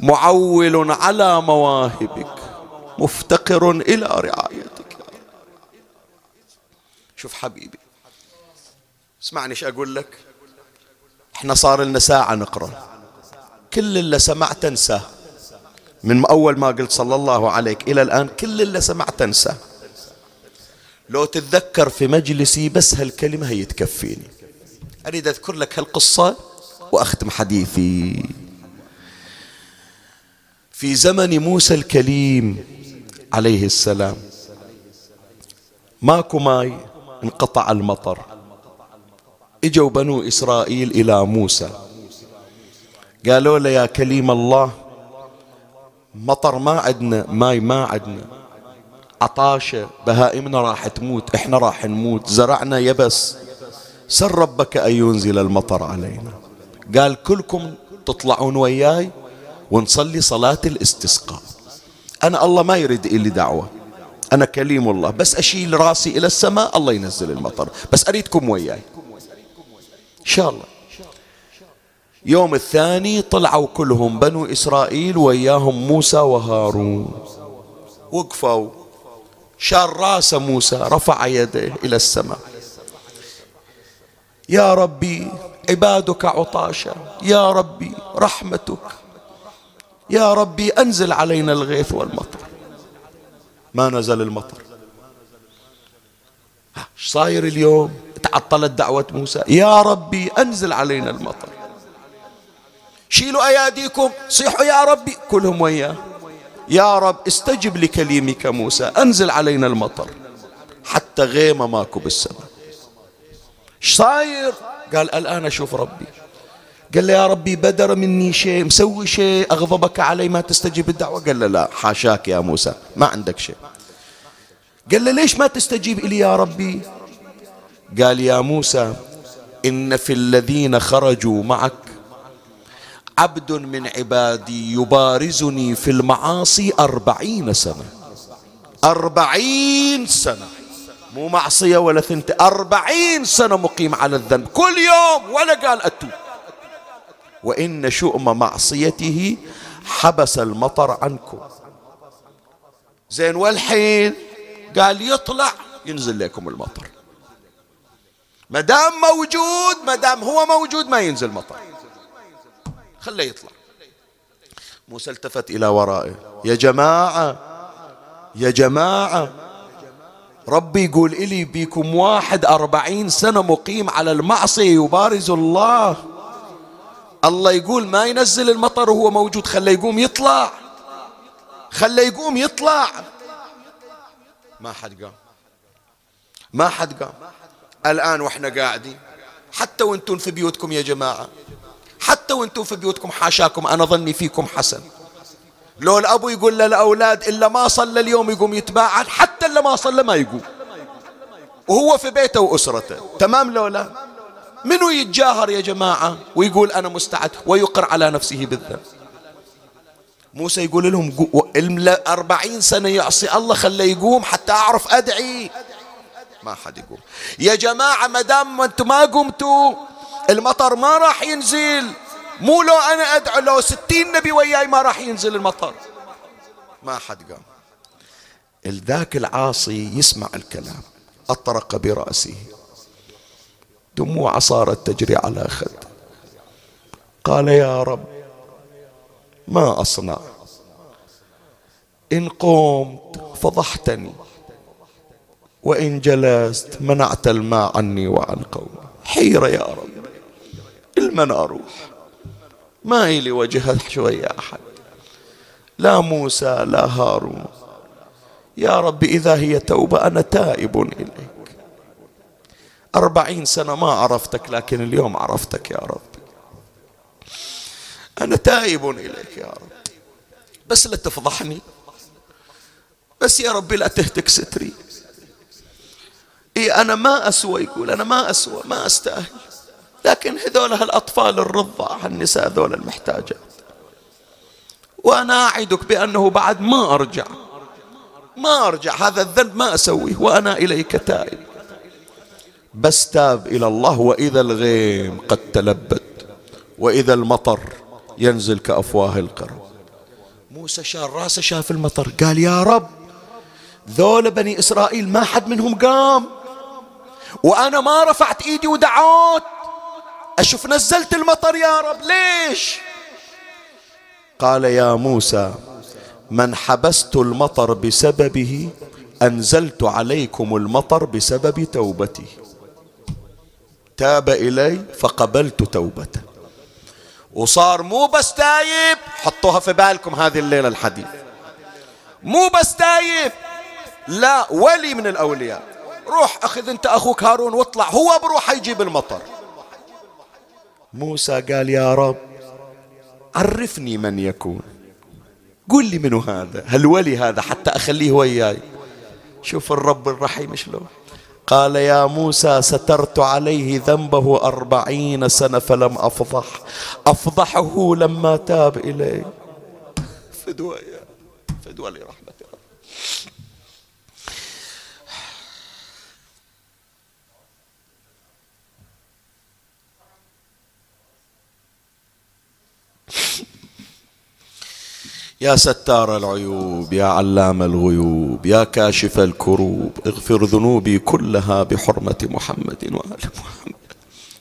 معول على مواهبك مفتقر إلى رعايتك. شوف حبيبي اسمعني إيش أقول لك؟ إحنا صار لنا ساعة نقرأ. كل اللي سمعت انساه. من أول ما قلت صلى الله عليك إلى الآن كل اللي سمعت انساه. لو تتذكر في مجلسي بس هالكلمة هي تكفيني. أريد أذكر لك هالقصة وأختم حديثي. في زمن موسى الكليم عليه السلام ماكو ماي انقطع المطر. إجوا بنو إسرائيل إلى موسى. قالوا له يا كليم الله مطر ما عندنا ماي ما عندنا عطاشة بهائمنا راح تموت إحنا راح نموت زرعنا يبس. سر ربك أن ينزل المطر علينا. قال كلكم تطلعون وياي ونصلي صلاة الاستسقاء. أنا الله ما يريد إلي دعوة. أنا كليم الله. بس أشيل راسي إلى السماء الله ينزل المطر. بس أريدكم وياي. إن شاء الله. يوم الثاني طلعوا كلهم بنو إسرائيل وياهم موسى وهارون. وقفوا. شار راس موسى رفع يديه إلى السماء. يا ربي عبادك عطاشا. يا ربي رحمتك. يا ربي أنزل علينا الغيث والمطر. ما نزل المطر. إيش صاير اليوم؟ تعطلت دعوة موسى. يا ربي أنزل علينا المطر. شيلوا أياديكم صيحوا يا ربي. كلهم وياه. يا رب استجب لكليمك موسى أنزل علينا المطر. حتى غيمة ماكو بالسماء. صاير؟ قال الآن أشوف ربي. قال له يا ربي بدر مني شيء مسوي شيء أغضبك علي ما تستجيب الدعوة؟ قال له لا حاشاك يا موسى ما عندك شيء. قال له ليش ما تستجيب إلي يا ربي؟ قال يا موسى إن في الذين خرجوا معك عبد من عبادي يبارزني في المعاصي أربعين سنة. أربعين سنة. مو معصية ولا ثنت أربعين سنة مقيم على الذنب. كل يوم ولا قال أتوب. وإن شؤم معصيته حبس المطر عنكم. زين والحين قال يطلع ينزل لكم المطر. ما دام موجود ما دام هو موجود ما ينزل مطر. خليه يطلع. موسى التفت إلى ورائه. يا جماعة يا جماعة ربي يقول إلي بيكم واحد أربعين سنة مقيم على المعصية يبارز الله. الله يقول ما ينزل المطر وهو موجود خله يقوم يطلع. خله يقوم يطلع. ما حد قام. ما حد قام. الآن وإحنا قاعدين. حتى وأنتم في بيوتكم يا جماعة. حتى وأنتم في بيوتكم حاشاكم أنا ظني فيكم حسن. لو الأبو يقول للأولاد إلا ما صلى اليوم يقوم يتباعد حتى إلا ما صلى ما يقوم. وهو في بيته وأسرته. تمام لو لا؟ منو يتجاهر يا جماعة ويقول أنا مستعد ويقر على نفسه بالذنب؟ موسى يقول لهم أربعين سنة يعصي الله خليه يقوم حتى أعرف أدعي. ما حد يقوم. يا جماعة ما دام أنتم ما قمتوا المطر ما راح ينزل. مو لو أنا أدعو لو ستين نبي وياي ما راح ينزل المطر. ما حد قام. الذاك العاصي يسمع الكلام. أطرق برأسه. دموع صارت تجري على خده قال يا رب ما أصنع. إن قمت فضحتني وإن جلست منعت الماء عني وعن قومي. حيرة يا رب. المن أروح ما إلي وجه شوية أحد. لا موسى لا هارون. يا رب إذا هي توبة أنا تائب إليك. أربعين سنة ما عرفتك لكن اليوم عرفتك يا رب. أنا تائب إليك يا رب. بس لا تفضحني. بس يا ربي لا تهتك ستري. إي أنا ما أسوى يقول أنا ما أسوى ما أستاهل. لكن هذول هالأطفال الرضع هالنساء ذول المحتاجات. وأنا أعدك بأنه بعد ما أرجع ما أرجع هذا الذنب ما أسويه وأنا إليك تائب. بس تاب إلى الله وإذا الغيم قد تلبت وإذا المطر ينزل كأفواه القرى موسى شال راسه شاف المطر قال يا رب ذول بني إسرائيل ما حد منهم قام وأنا ما رفعت إيدي ودعوت. أشوف نزلت المطر يا رب ليش؟ قال يا موسى من حبست المطر بسببه أنزلت عليكم المطر بسبب توبتي تاب إلي فقبلت توبته. وصار مو بس تايب حطوها في بالكم هذه الليلة الحديث. مو بس تايب لا ولي من الأولياء. روح أخذ أنت أخوك هارون واطلع هو بروح يجيب المطر. موسى قال يا رب عرفني من يكون. قل لي منو هذا هالولي هذا حتى أخليه وياي? شوف الرب الرحيم شلون. قال يا موسى سترت عليه ذنبه أربعين سنة فلم أفضح. أفضحه لما تاب إلي. فدوى فدوى لرحمة الله يا ستار العيوب يا علام الغيوب يا كاشف الكروب اغفر ذنوبي كلها بحرمة محمد وآل محمد.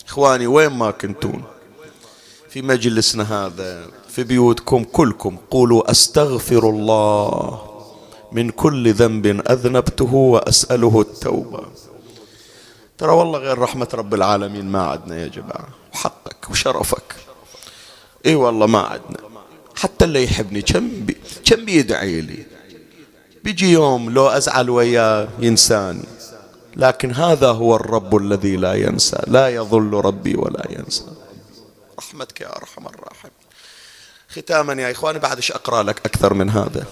إخواني وين ما كنتون في مجلسنا هذا في بيوتكم كلكم قولوا أستغفر الله من كل ذنب أذنبته وأسأله التوبة. ترى والله غير رحمة رب العالمين ما عدنا يا جماعة وحقك وشرفك. إي والله ما عدنا. حتى اللي يحبني. كم بي كم بيدعي لي؟ بيجي يوم لو أزعل وياه ينساني. لكن هذا هو الرب الذي لا ينسى. لا يظل ربي ولا ينسى. رحمتك يا أرحم الراحمين. ختاما يا إخواني بعد أقرأ لك أكثر من هذا؟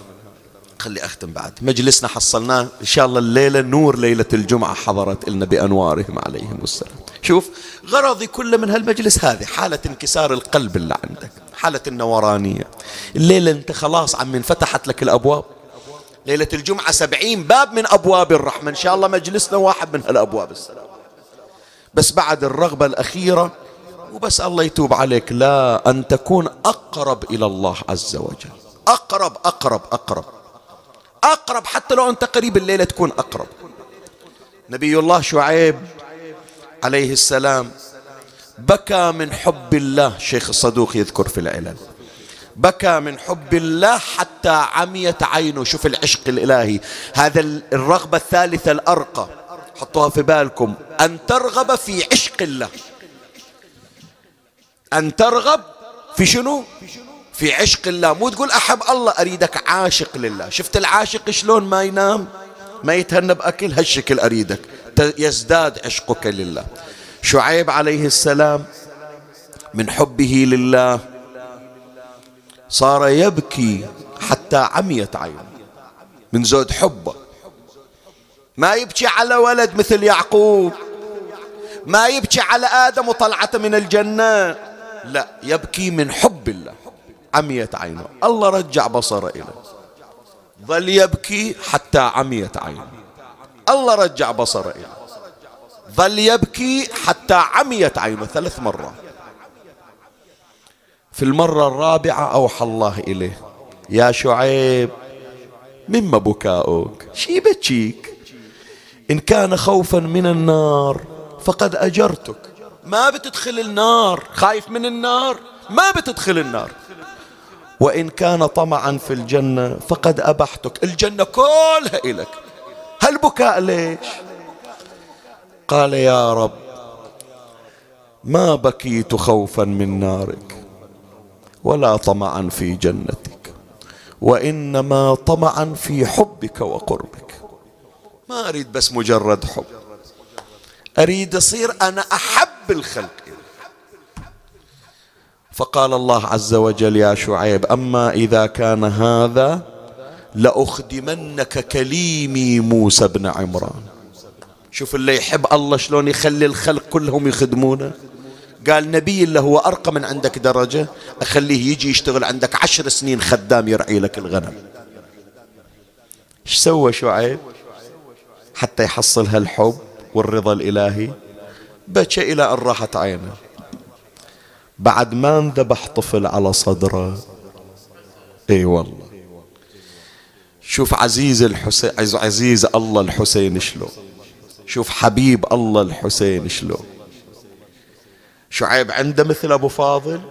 خلي أختم بعد. مجلسنا حصلناه إن شاء الله الليلة نور ليلة الجمعة حضرت لنا بأنوارهم عليهم السلام. شوف غرضي كله من هالمجلس هذه حالة انكسار القلب اللي عندك حالة النورانية. الليلة أنت خلاص عم انفتحت لك الأبواب. ليلة الجمعة سبعين باب من أبواب الرحمة. إن شاء الله مجلسنا واحد من هالأبواب. السلام. بس بعد الرغبة الأخيرة وبس الله يتوب عليك لا أن تكون أقرب إلى الله عز وجل. أقرب أقرب أقرب. أقرب حتى لو أنت قريب الليلة تكون أقرب. نبي الله شعيب عليه السلام بكى من حب الله شيخ الصدوق يذكر في العلل. بكى من حب الله حتى عميت عينه. شوف العشق الإلهي. هذا الرغبة الثالثة الأرقى. حطوها في بالكم. أن ترغب في عشق الله. أن ترغب في شنو؟ في عشق الله مو تقول أحب الله أريدك عاشق لله. شفت العاشق شلون ما ينام؟ ما يتهنى بأكل هالشكل أريدك. يزداد عشقك لله. شعيب عليه السلام من حبه لله صار يبكي حتى عميت عينه من زود حبه. ما يبكي على ولد مثل يعقوب. ما يبكي على آدم وطلعته من الجنة. لا يبكي من حب الله. عميت عينه. الله رجع بصره إليه. ظل يبكي حتى عميت عينه. الله رجع بصره إليه. ظل يبكي حتى عميت عينه ثلاث مرات. في المرة الرابعة أوحى الله إليه. يا شعيب مما بكاؤك؟ شي بتشيك إن كان خوفا من النار فقد أجرتك. ما بتدخل النار خايف من النار ما بتدخل النار. وإن كان طمعا في الجنة فقد أبحتك. الجنة كلها إلك هالبكاء ليش؟ قال يا رب ما بكيت خوفا من نارك ولا طمعا في جنتك وإنما طمعا في حبك وقربك. ما أريد بس مجرد حب أريد أصير أنا أحب الخلق. فقال الله عز وجل يا شعيب أما إذا كان هذا لأخدمنك كليمي موسى بن عمران. شوف اللي يحب الله شلون يخلي الخلق كلهم يخدمونه. قال نبي اللي هو أرقى من عندك درجة أخليه يجي يشتغل عندك عشر سنين خدام يرعي لك الغنم. إيش سوى شعيب؟ حتى يحصل هالحب والرضا الإلهي بكى إلى أن راحت عينه. بعد ما انذبح طفل على صدره. إي والله. شوف عزيز الحسين عزيز الله الحسين شلون. شوف حبيب الله الحسين شلون. شعيب عنده مثل أبو فاضل؟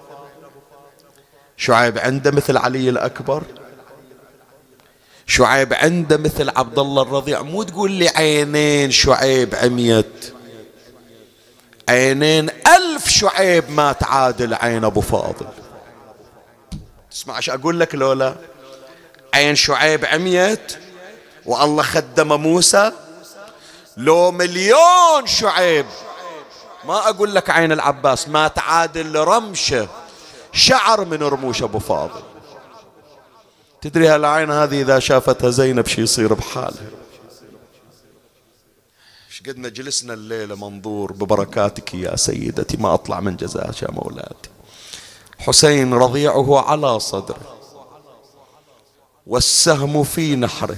شعيب عنده مثل علي الأكبر؟ شعيب عنده مثل عبد الله الرضيع؟ مو تقول لي عينين شعيب عميت. عينين ألف شعيب ما تعادل عين أبو فاضل. تسمع إيش أقول لك لولا؟ عين شعيب عميت والله خدم موسى. لو مليون شعيب. ما أقول لك عين العباس ما تعادل رمشة شعر من رموش أبو فاضل. تدري هالعين هذه إذا شافتها زينب شي يصير بحالها؟ إيش قدنا جلسنا الليلة منظور ببركاتك يا سيدتي. ما أطلع من جزاك يا مولاتي. حسين رضيعه على صدره. والسهم في نحره.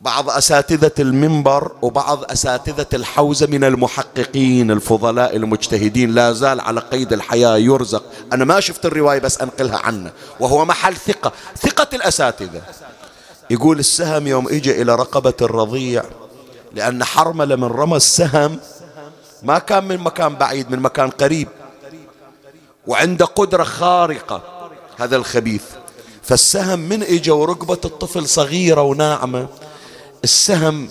بعض أساتذة المنبر وبعض أساتذة الحوزة من المحققين الفضلاء المجتهدين. لا زال على قيد الحياة يرزق. أنا ما شفت الرواية بس أنقلها عنه. وهو محل ثقة. ثقة الأساتذة. يقول السهم يوم إجى إلى رقبة الرضيع. لأن حرملة من رمى السهم ما كان من مكان بعيد من مكان قريب. وعنده قدرة خارقة هذا الخبيث. فالسهم من إجا ورقبة الطفل صغيرة وناعمة السهم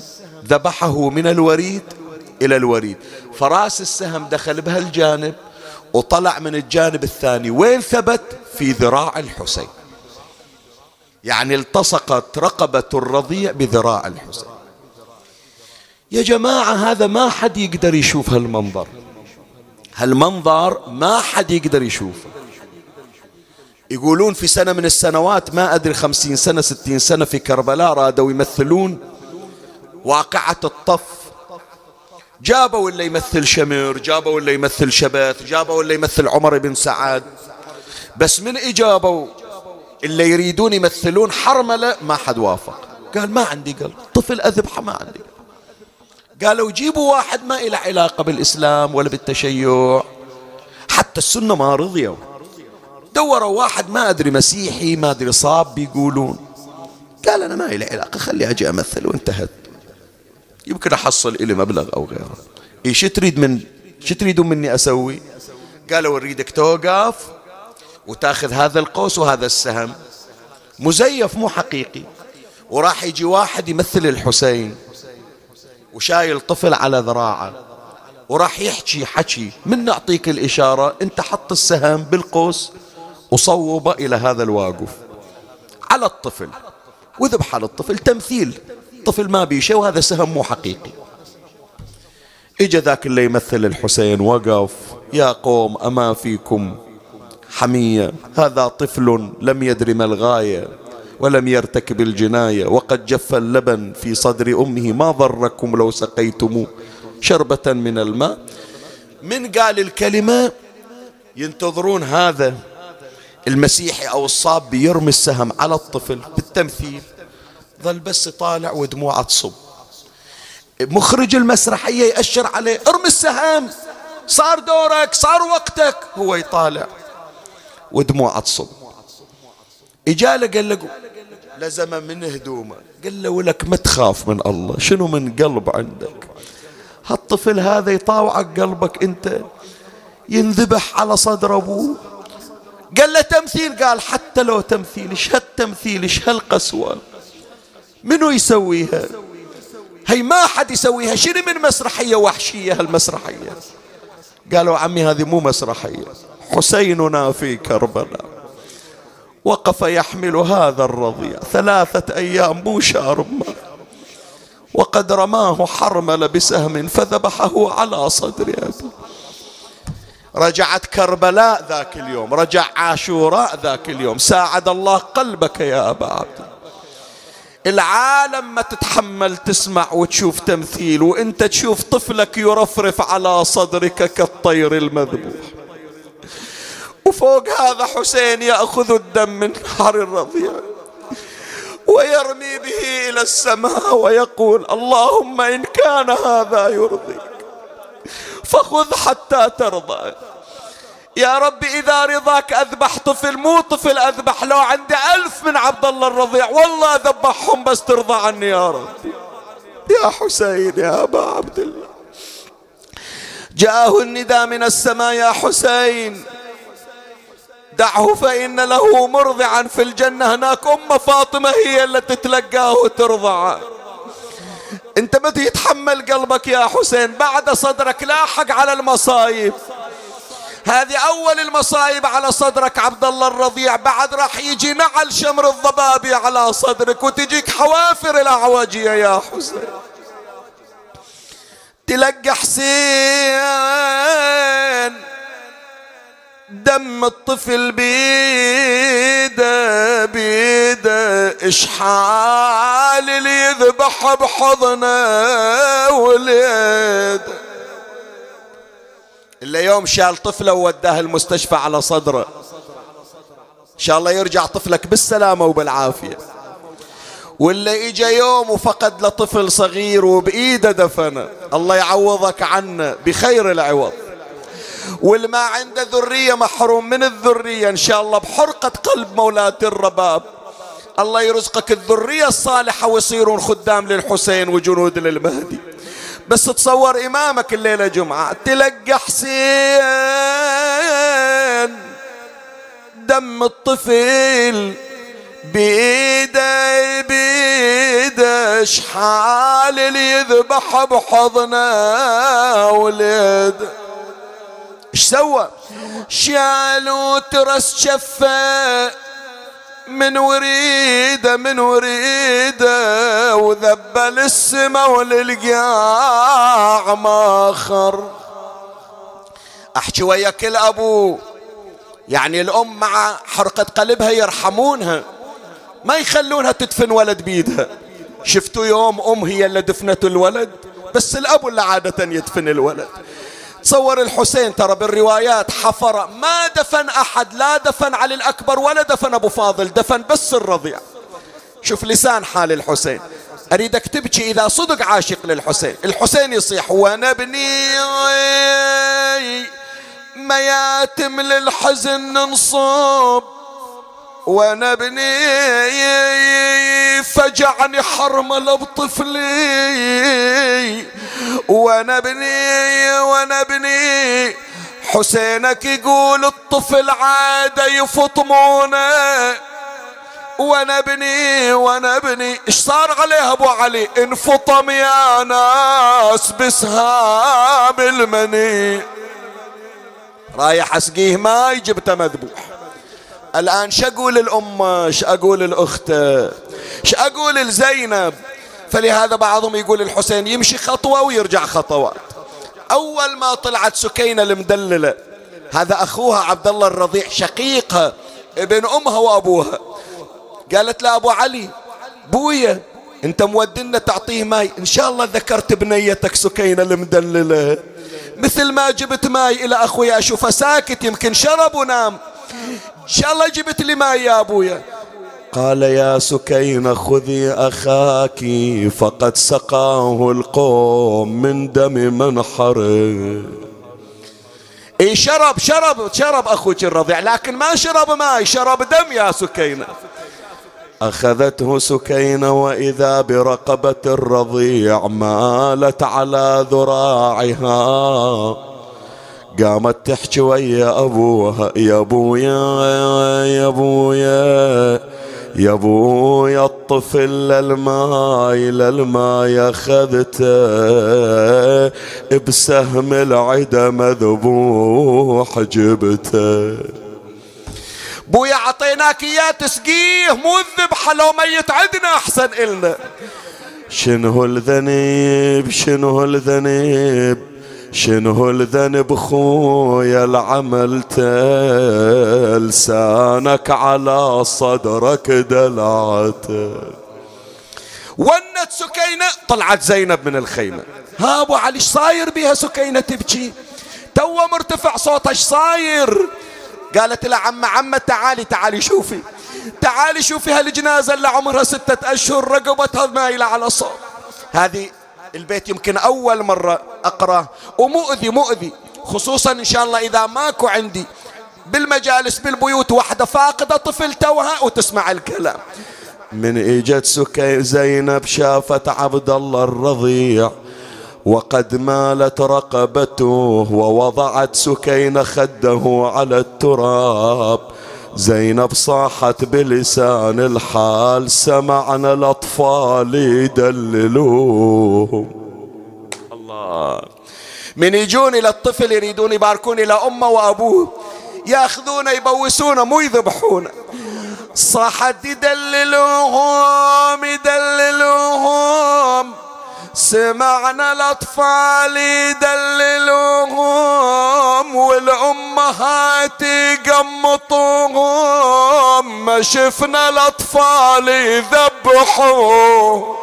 ذبحه من الوريد إلى الوريد. فراس السهم دخل بهالجانب وطلع من الجانب الثاني. وين ثبت؟ في ذراع الحسين. يعني التصقت رقبة الرضيع بذراع الحسين. يا جماعة هذا ما حد يقدر يشوف هالمنظر. هالمنظر ما حد يقدر يشوفه يقولون في سنة من السنوات ما أدري خمسين سنة ستين سنة في كربلاء رادوا يمثلون واقعة الطف. جابوا اللي يمثل شمر جابوا اللي يمثل شبث جابوا اللي يمثل عمر بن سعد. بس من إجابوا اللي يريدون يمثلون حرملة ما حد وافق. قال ما عندي قلب طفل أذبحه ما عندي قال قالوا جيبوا واحد ما إله علاقة بالإسلام ولا بالتشيع. حتى السنة ما رضيوا دوروا واحد ما أدري مسيحي ما أدري صاب بيقولون. قال أنا ما إلي علاقة خلي أجي أمثل وانتهت. يمكن أحصل إلي مبلغ أو غيره. إيش تريد من شو تريدون مني أسوي؟ قالوا نريدك توقف وتأخذ هذا القوس وهذا السهم. مزيف مو حقيقي. وراح يجي واحد يمثل الحسين. وشايل طفل على ذراعه وراح يحكي حكي. من نعطيك الإشارة؟ أنت حط السهم بالقوس وصوبه إلى هذا الواقف. على الطفل. وذبح على الطفل تمثيل. طفل ما بيشه وهذا سهم مو حقيقي. إجا ذاك اللي يمثل الحسين وقف. يا قوم أما فيكم حمية؟ هذا طفل لم يدر ما الغاية. ولم يرتكب الجناية وقد جف اللبن في صدر أمه ما ضركم لو سقيتموه شربة من الماء؟ من قال الكلمة ينتظرون هذا المسيحي أو الصاب يرمي السهم على الطفل بالتمثيل. ظل بس طالع ودموعه تصب. مخرج المسرحية يأشر عليه ارمي السهم! صار دورك صار وقتك! هو يطالع ودموعه تصب. إجاله قال له لزم من هدومه قال له ولك ما تخاف من الله شنو من قلب عندك؟ هالطفل هذا يطاوعك قلبك أنت ينذبح على صدر أبوه. قال له تمثيل؟ قال حتى لو تمثيل إيش هالتمثيل؟ إيش هالقسوة؟ منو يسويها؟ هي ما حد يسويها. شنو من مسرحية وحشية هالمسرحية؟ قالوا عمي هذه مو مسرحية حسيننا في كربلاء. وقف يحمل هذا الرضيع. ثلاثة أيام مو شارب وقد رماه حرمل بسهم فذبحه على صدر أبي رجعت كربلاء ذاك اليوم رجع عاشوراء ذاك اليوم. ساعد الله قلبك يا أبا عبد. العالم ما تتحمل تسمع وتشوف تمثيل وإنت تشوف طفلك يرفرف على صدرك كالطير المذبوح. وفوق هذا حسين يأخذ الدم من نهر الرضيع ويرمي به إلى السماء ويقول اللهم إن كان هذا يرضيك فخذ حتى ترضى. يا رب إذا رضاك أذبح طفل مو طفل أذبح لو عندي ألف من عبد الله الرضيع والله أذبحهم بس ترضى عني يا رب يا حسين يا أبا عبد الله. جاءه النداء من السماء يا حسين دعه فإن له مرضعا في الجنة. هناك أم فاطمة هي اللي تتلقاه وترضعه أنت متى يتحمل قلبك يا حسين؟ بعد صدرك لاحق على المصايب. هذه أول المصايب على صدرك عبد الله الرضيع. بعد راح يجي نعل شمر الضبابي على صدرك وتجيك حوافر الأعوجية يا حسين. تلقى حسين. دم الطفل بيده بيده اشحال اللي يذبح بحضنه وليد إلا يوم شال طفله ووداه المستشفى على صدره. إن شاء الله يرجع طفلك بالسلامة وبالعافية. ولا إجا يوم وفقد لطفل صغير وبإيده دفنه. الله يعوضك عنه بخير العوض. والما عنده ذرية محروم من الذرية إن شاء الله بحرقة قلب مولاة الرباب. الله يرزقك الذرية الصالحة ويصيرون خدام للحسين وجنود للمهدي. بس تصور إمامك الليلة جمعة تلقى حسين دم الطفل بيده بيده شحال اللي يذبح بحضنه ولد. إيش سوى؟ شالوا ترس شفة من وريدة من وريدة وذبل السما وللقاع ماخر احكي وياك الابو يعني الام مع حرقة قلبها يرحمونها. ما يخلونها تدفن ولد بيدها. شفتوا يوم ام هي اللي دفنت الولد؟ بس الاب اللي عادة يدفن الولد. تصور الحسين ترى بالروايات حفر. ما دفن أحد لا دفن علي الأكبر ولا دفن أبو فاضل دفن بس الرضيع. شوف لسان حال الحسين. أريدك تبكي إذا صدق عاشق للحسين. الحسين يصيح وأنا ابني مياتم للحزن ننصب وأنا ابني فجعني حرمل بطفلي وأنا ابني وأنا ابني حسينك يقول الطفل عاد يفطمونه وأنا ابني وأنا ابني إيش صار عليه أبو علي؟ انفطم يا ناس بسهام المني. رايح أسقيه ماي جبته مذبوح الآن شو أقول الأمة شو أقول الأخت أقول لزينب؟ فلهذا بعضهم يقول الحسين يمشي خطوة ويرجع خطوات أول ما طلعت سكينة المدللة هذا أخوها عبد الله الرضيع شقيقها ابن أمها وأبوها. قالت له أبو علي بويا أنت مودنا تعطيه ماي. إن شاء الله ذكرت بنيتك سكينة المدللة. مثل ما جبت ماي إلى اخويا أشوفه ساكت يمكن شرب ونام. إن شاء الله جبت لي ماء يا أبويا. قال يا سكينة خذي أخاك فقد سقاه القوم من دم منحره إي شرب شرب شرب أخوك الرضيع لكن ما شرب ماء شرب دم يا سكينة. أخذته سكينة وإذا برقبة الرضيع مالت على ذراعها. قامت تحكي ويا أبوها يا أبويا يا أبويا يا أبويا الطفل للماي للماي أخذته بسهم العدا مذبوح جبته. بويا عطيناك إياه تسقيه مو تذبحه لو ميت عندنا أحسن إلنا. شنو الذنب شنو الذنب؟ شنو الذنب خويا العملته لسانك على صدرك دلعته ونت سكينة طلعت زينب من الخيمة. ها أبو علي صاير بها سكينة تبكي؟ تو مرتفع صوتها صاير؟ قالت له عم عم تعالي تعالي شوفي. تعالي شوفي هالجنازة اللي عمرها ستة أشهر رقبتها مايلة على صوت. هذه البيت يمكن أول مرة أقرأ. ومؤذي مؤذي. خصوصا إن شاء الله إذا ماكو عندي بالمجالس بالبيوت واحدة فاقدة طفل توها وتسمع الكلام. من إجت سكي... زينب شافت عبد الله الرضيع وقد مالت رقبته ووضعت سكينة خده على التراب. زينب صاحت بلسان الحال سمعنا الأطفال يدللوه الله. من يجون إلى الطفل يريدون يباركون إلى أمه وأبوه ياخذونه يبوسونه مو يذبحونه صاحت يدللوهم يدللوهم. سمعنا الأطفال يدللوهم والأمهات يقمطوهم. ما شفنا الأطفال يذبحوهم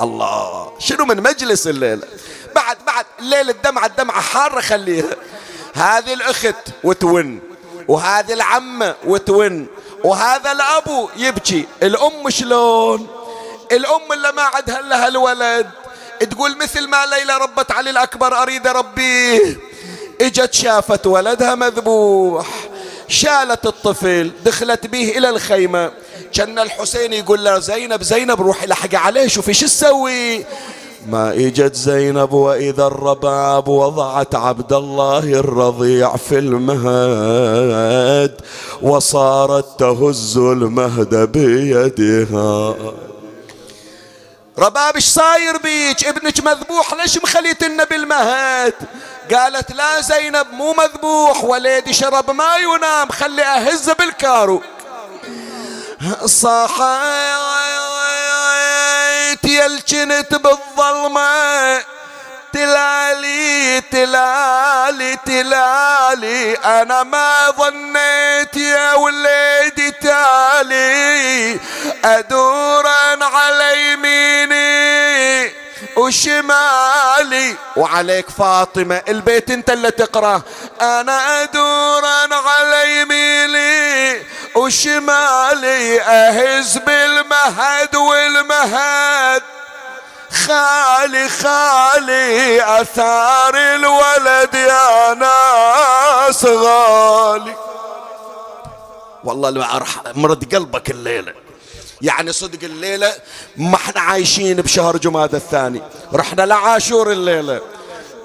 الله. شنو من مجلس الليلة بعد بعد الليلة الدمعة الدمعة حارة خليها. هذه الأخت وتون وهذه العمة وتون وهذا الأبو يبكي. الأم شلون؟ الأم اللي ما عندها لها الولد تقول مثل ما ليلى ربت علي الأكبر أريد أربيه إجت شافت ولدها مذبوح. شالت الطفل دخلت به إلى الخيمة. كان الحسين يقول له زينب زينب روحي لحق عليه شوفي شو تسوي. ما إجت زينب وإذا الرباب وضعت عبد الله الرضيع في المهد وصارت تهز المهد بيدها. رباب إيش صاير بيك؟ ابنك مذبوح ليش مخليتنا بالمهد قالت لا زينب مو مذبوح وليدي شرب ما ينام خلي أهز بالكارو. صحيت يلجنت بالظلمة. تلالي تلالي تلالي. أنا ما ظنيت يا وليدي تالي. أدورا على يميني وشمالي. وعليك فاطمة البيت انت اللي تقرأ أنا أدورا على يميني وشمالي. أهز بالمهد والمهد. خالي خالي أثار الولد يا ناس غالي. والله لو مرض قلبك الليلة. يعني صدق الليلة ما إحنا عايشين بشهر جماد الثاني. رحنا لعاشور الليلة.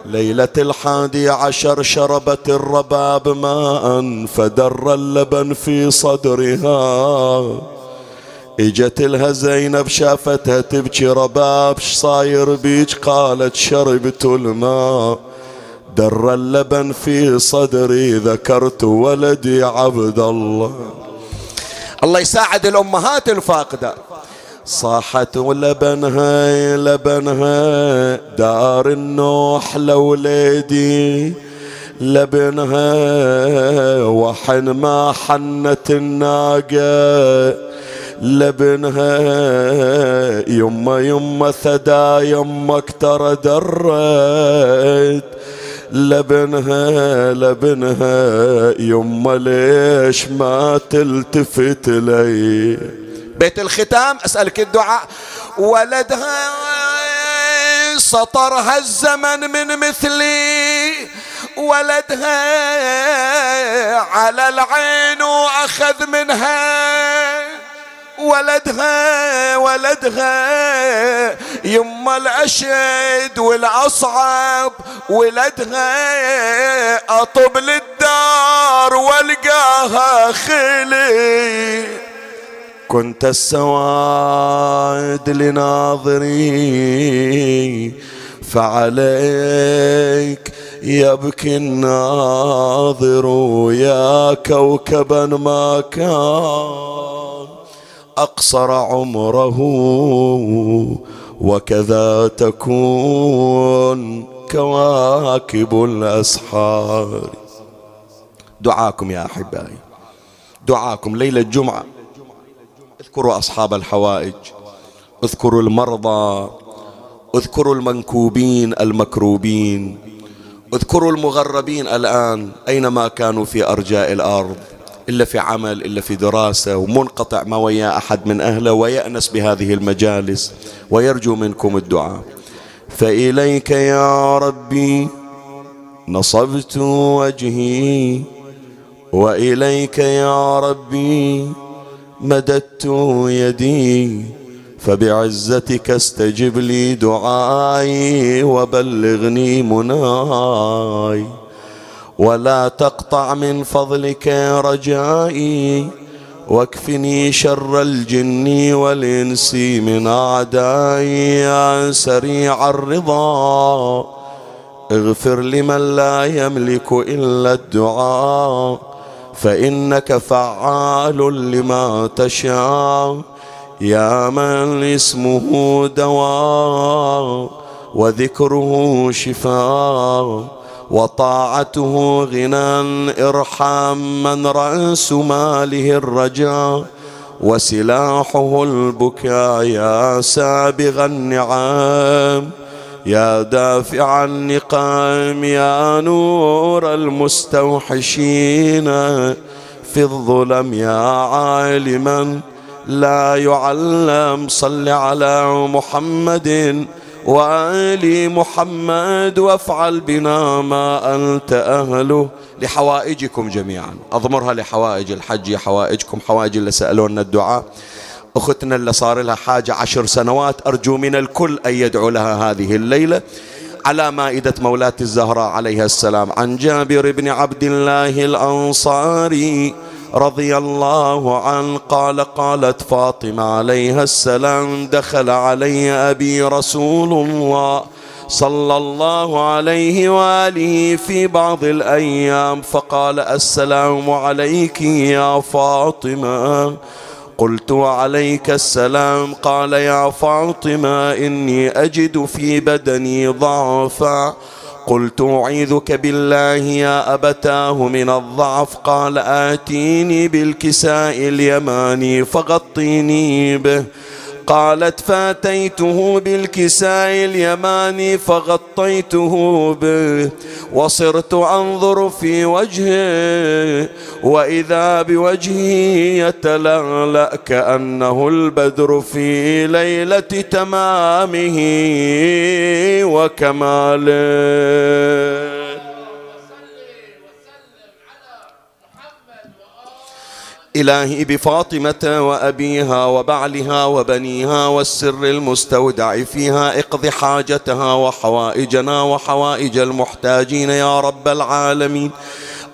ليلة الحادي عشر شربت الرباب ماء فدر اللبن في صدرها. إجت لها زينب شافتها تبكي رباب صاير بيج قالت شربت الماء. در اللبن في صدري ذكرت ولدي عبد الله. الله يساعد الأمهات الفاقدة. صاحت ولبنها لبنها دار النوح لوليدي لبنها وحن ما حنت الناقة. لبنها يما يما ثدا يمك ترى درت. لبنها لبنها يما ليش ما تلتفت لي بيت الختام أسألك الدعاء. ولدها سطرها الزمن من مثلي. ولدها على العين واخذ منها. ولدها ولدها. يما الأشد والأصعب ولدها. أطب للدار والقاها خلي. كنت السواد لناظري فعليك يبكي الناظر يا كوكبا ما كان. أقصر عمره وكذا تكون كواكب الأسحار. دعاكم يا أحبائي دعاكم ليلة الجمعة. اذكروا أصحاب الحوائج اذكروا المرضى اذكروا المنكوبين المكروبين اذكروا المغربين الآن أينما كانوا في أرجاء الأرض. إلا في عمل إلا في دراسة ومنقطع ما ويا أحد من أهله ويأنس بهذه المجالس ويرجو منكم الدعاء. فإليك يا ربي نصبت وجهي وإليك يا ربي مددت يدي. فبعزتك استجب لي دعائي وبلغني مناي. ولا تقطع من فضلك رجائي واكفني شر الجن والإنس من أعدائي يا سريع الرضا. اغفر لمن لا يملك إلا الدعاء فإنك فعال لما تشاء. يا من اسمه دواء وذكره شفاء. وطاعته غنى ارحم من رأس ماله الرجاء وسلاحه البكاء يا سابغ النعام يا دافع النقام يا نور المستوحشين في الظلم يا عالما لا يعلم صل على محمد وآل محمد وافعل بنا ما أنت أهله لحوائجكم جميعا. أضمرها لحوائج الحج حوائجكم حوائج اللي سألونا الدعاء. أختنا اللي صار لها حاجة عشر سنوات أرجو من الكل أن يدعو لها هذه الليلة. على مائدة مولاة الزهراء عليها السلام عن جابر بن عبد الله الأنصاري. رضي الله عنه قال قالت فاطمة عليها السلام دخل علي أبي رسول الله صلى الله عليه وآله في بعض الأيام فقال السلام عليك يا فاطمة. قلت وعليك السلام. قال يا فاطمة إني أجد في بدني ضعفا. قلت أعيذك بالله يا أبتاه من الضعف. قال آتيني بالكساء اليماني فغطيني به. قالت فاتيته بالكساء اليماني فغطيته به وصرت أنظر في وجهه وإذا بوجهه يتلألأ كأنه البدر في ليلة تمامه وكماله. إلهي بفاطمة وأبيها وبعلها وبنيها والسر المستودع فيها اقض حاجتها وحوائجنا وحوائج المحتاجين يا رب العالمين.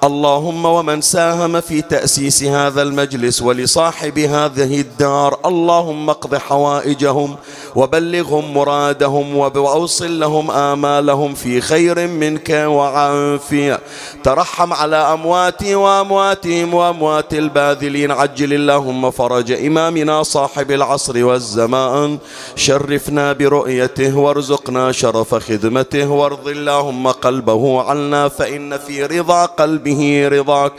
اللهم ومن ساهم في تأسيس هذا المجلس ولصاحب هذه الدار اللهم اقض حوائجهم وبلغهم مرادهم وأوصل لهم آمالهم في خير منك وعافية. ترحم على أمواتي وأمواتهم وأموات الباذلين. عجل اللهم فرج إمامنا صاحب العصر والزمان. شرفنا برؤيته وارزقنا شرف خدمته. وارض اللهم قلبه عنا فإن في رضا قلبه رضاك.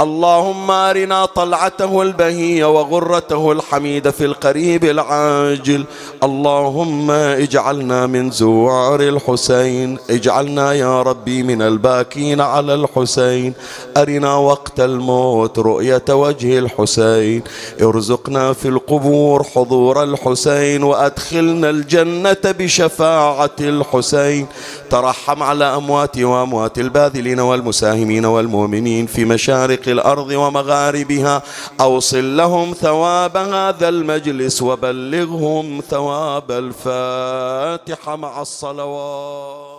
اللهم أرنا طلعته البهية وغرته الحميدة في القريب العاجل. اللهم اجعلنا من زوار الحسين. اجعلنا يا ربي من الباكين على الحسين. أرنا وقت الموت رؤية وجه الحسين. ارزقنا في القبور حضور الحسين. وأدخلنا الجنة بشفاعة الحسين. ترحم على أمواتي وأموات الباذلين والمساهمين. والمؤمنين في مشارق الأرض ومغاربها أوصل لهم ثواب هذا المجلس وبلغهم ثواب الفاتحة مع الصلوات.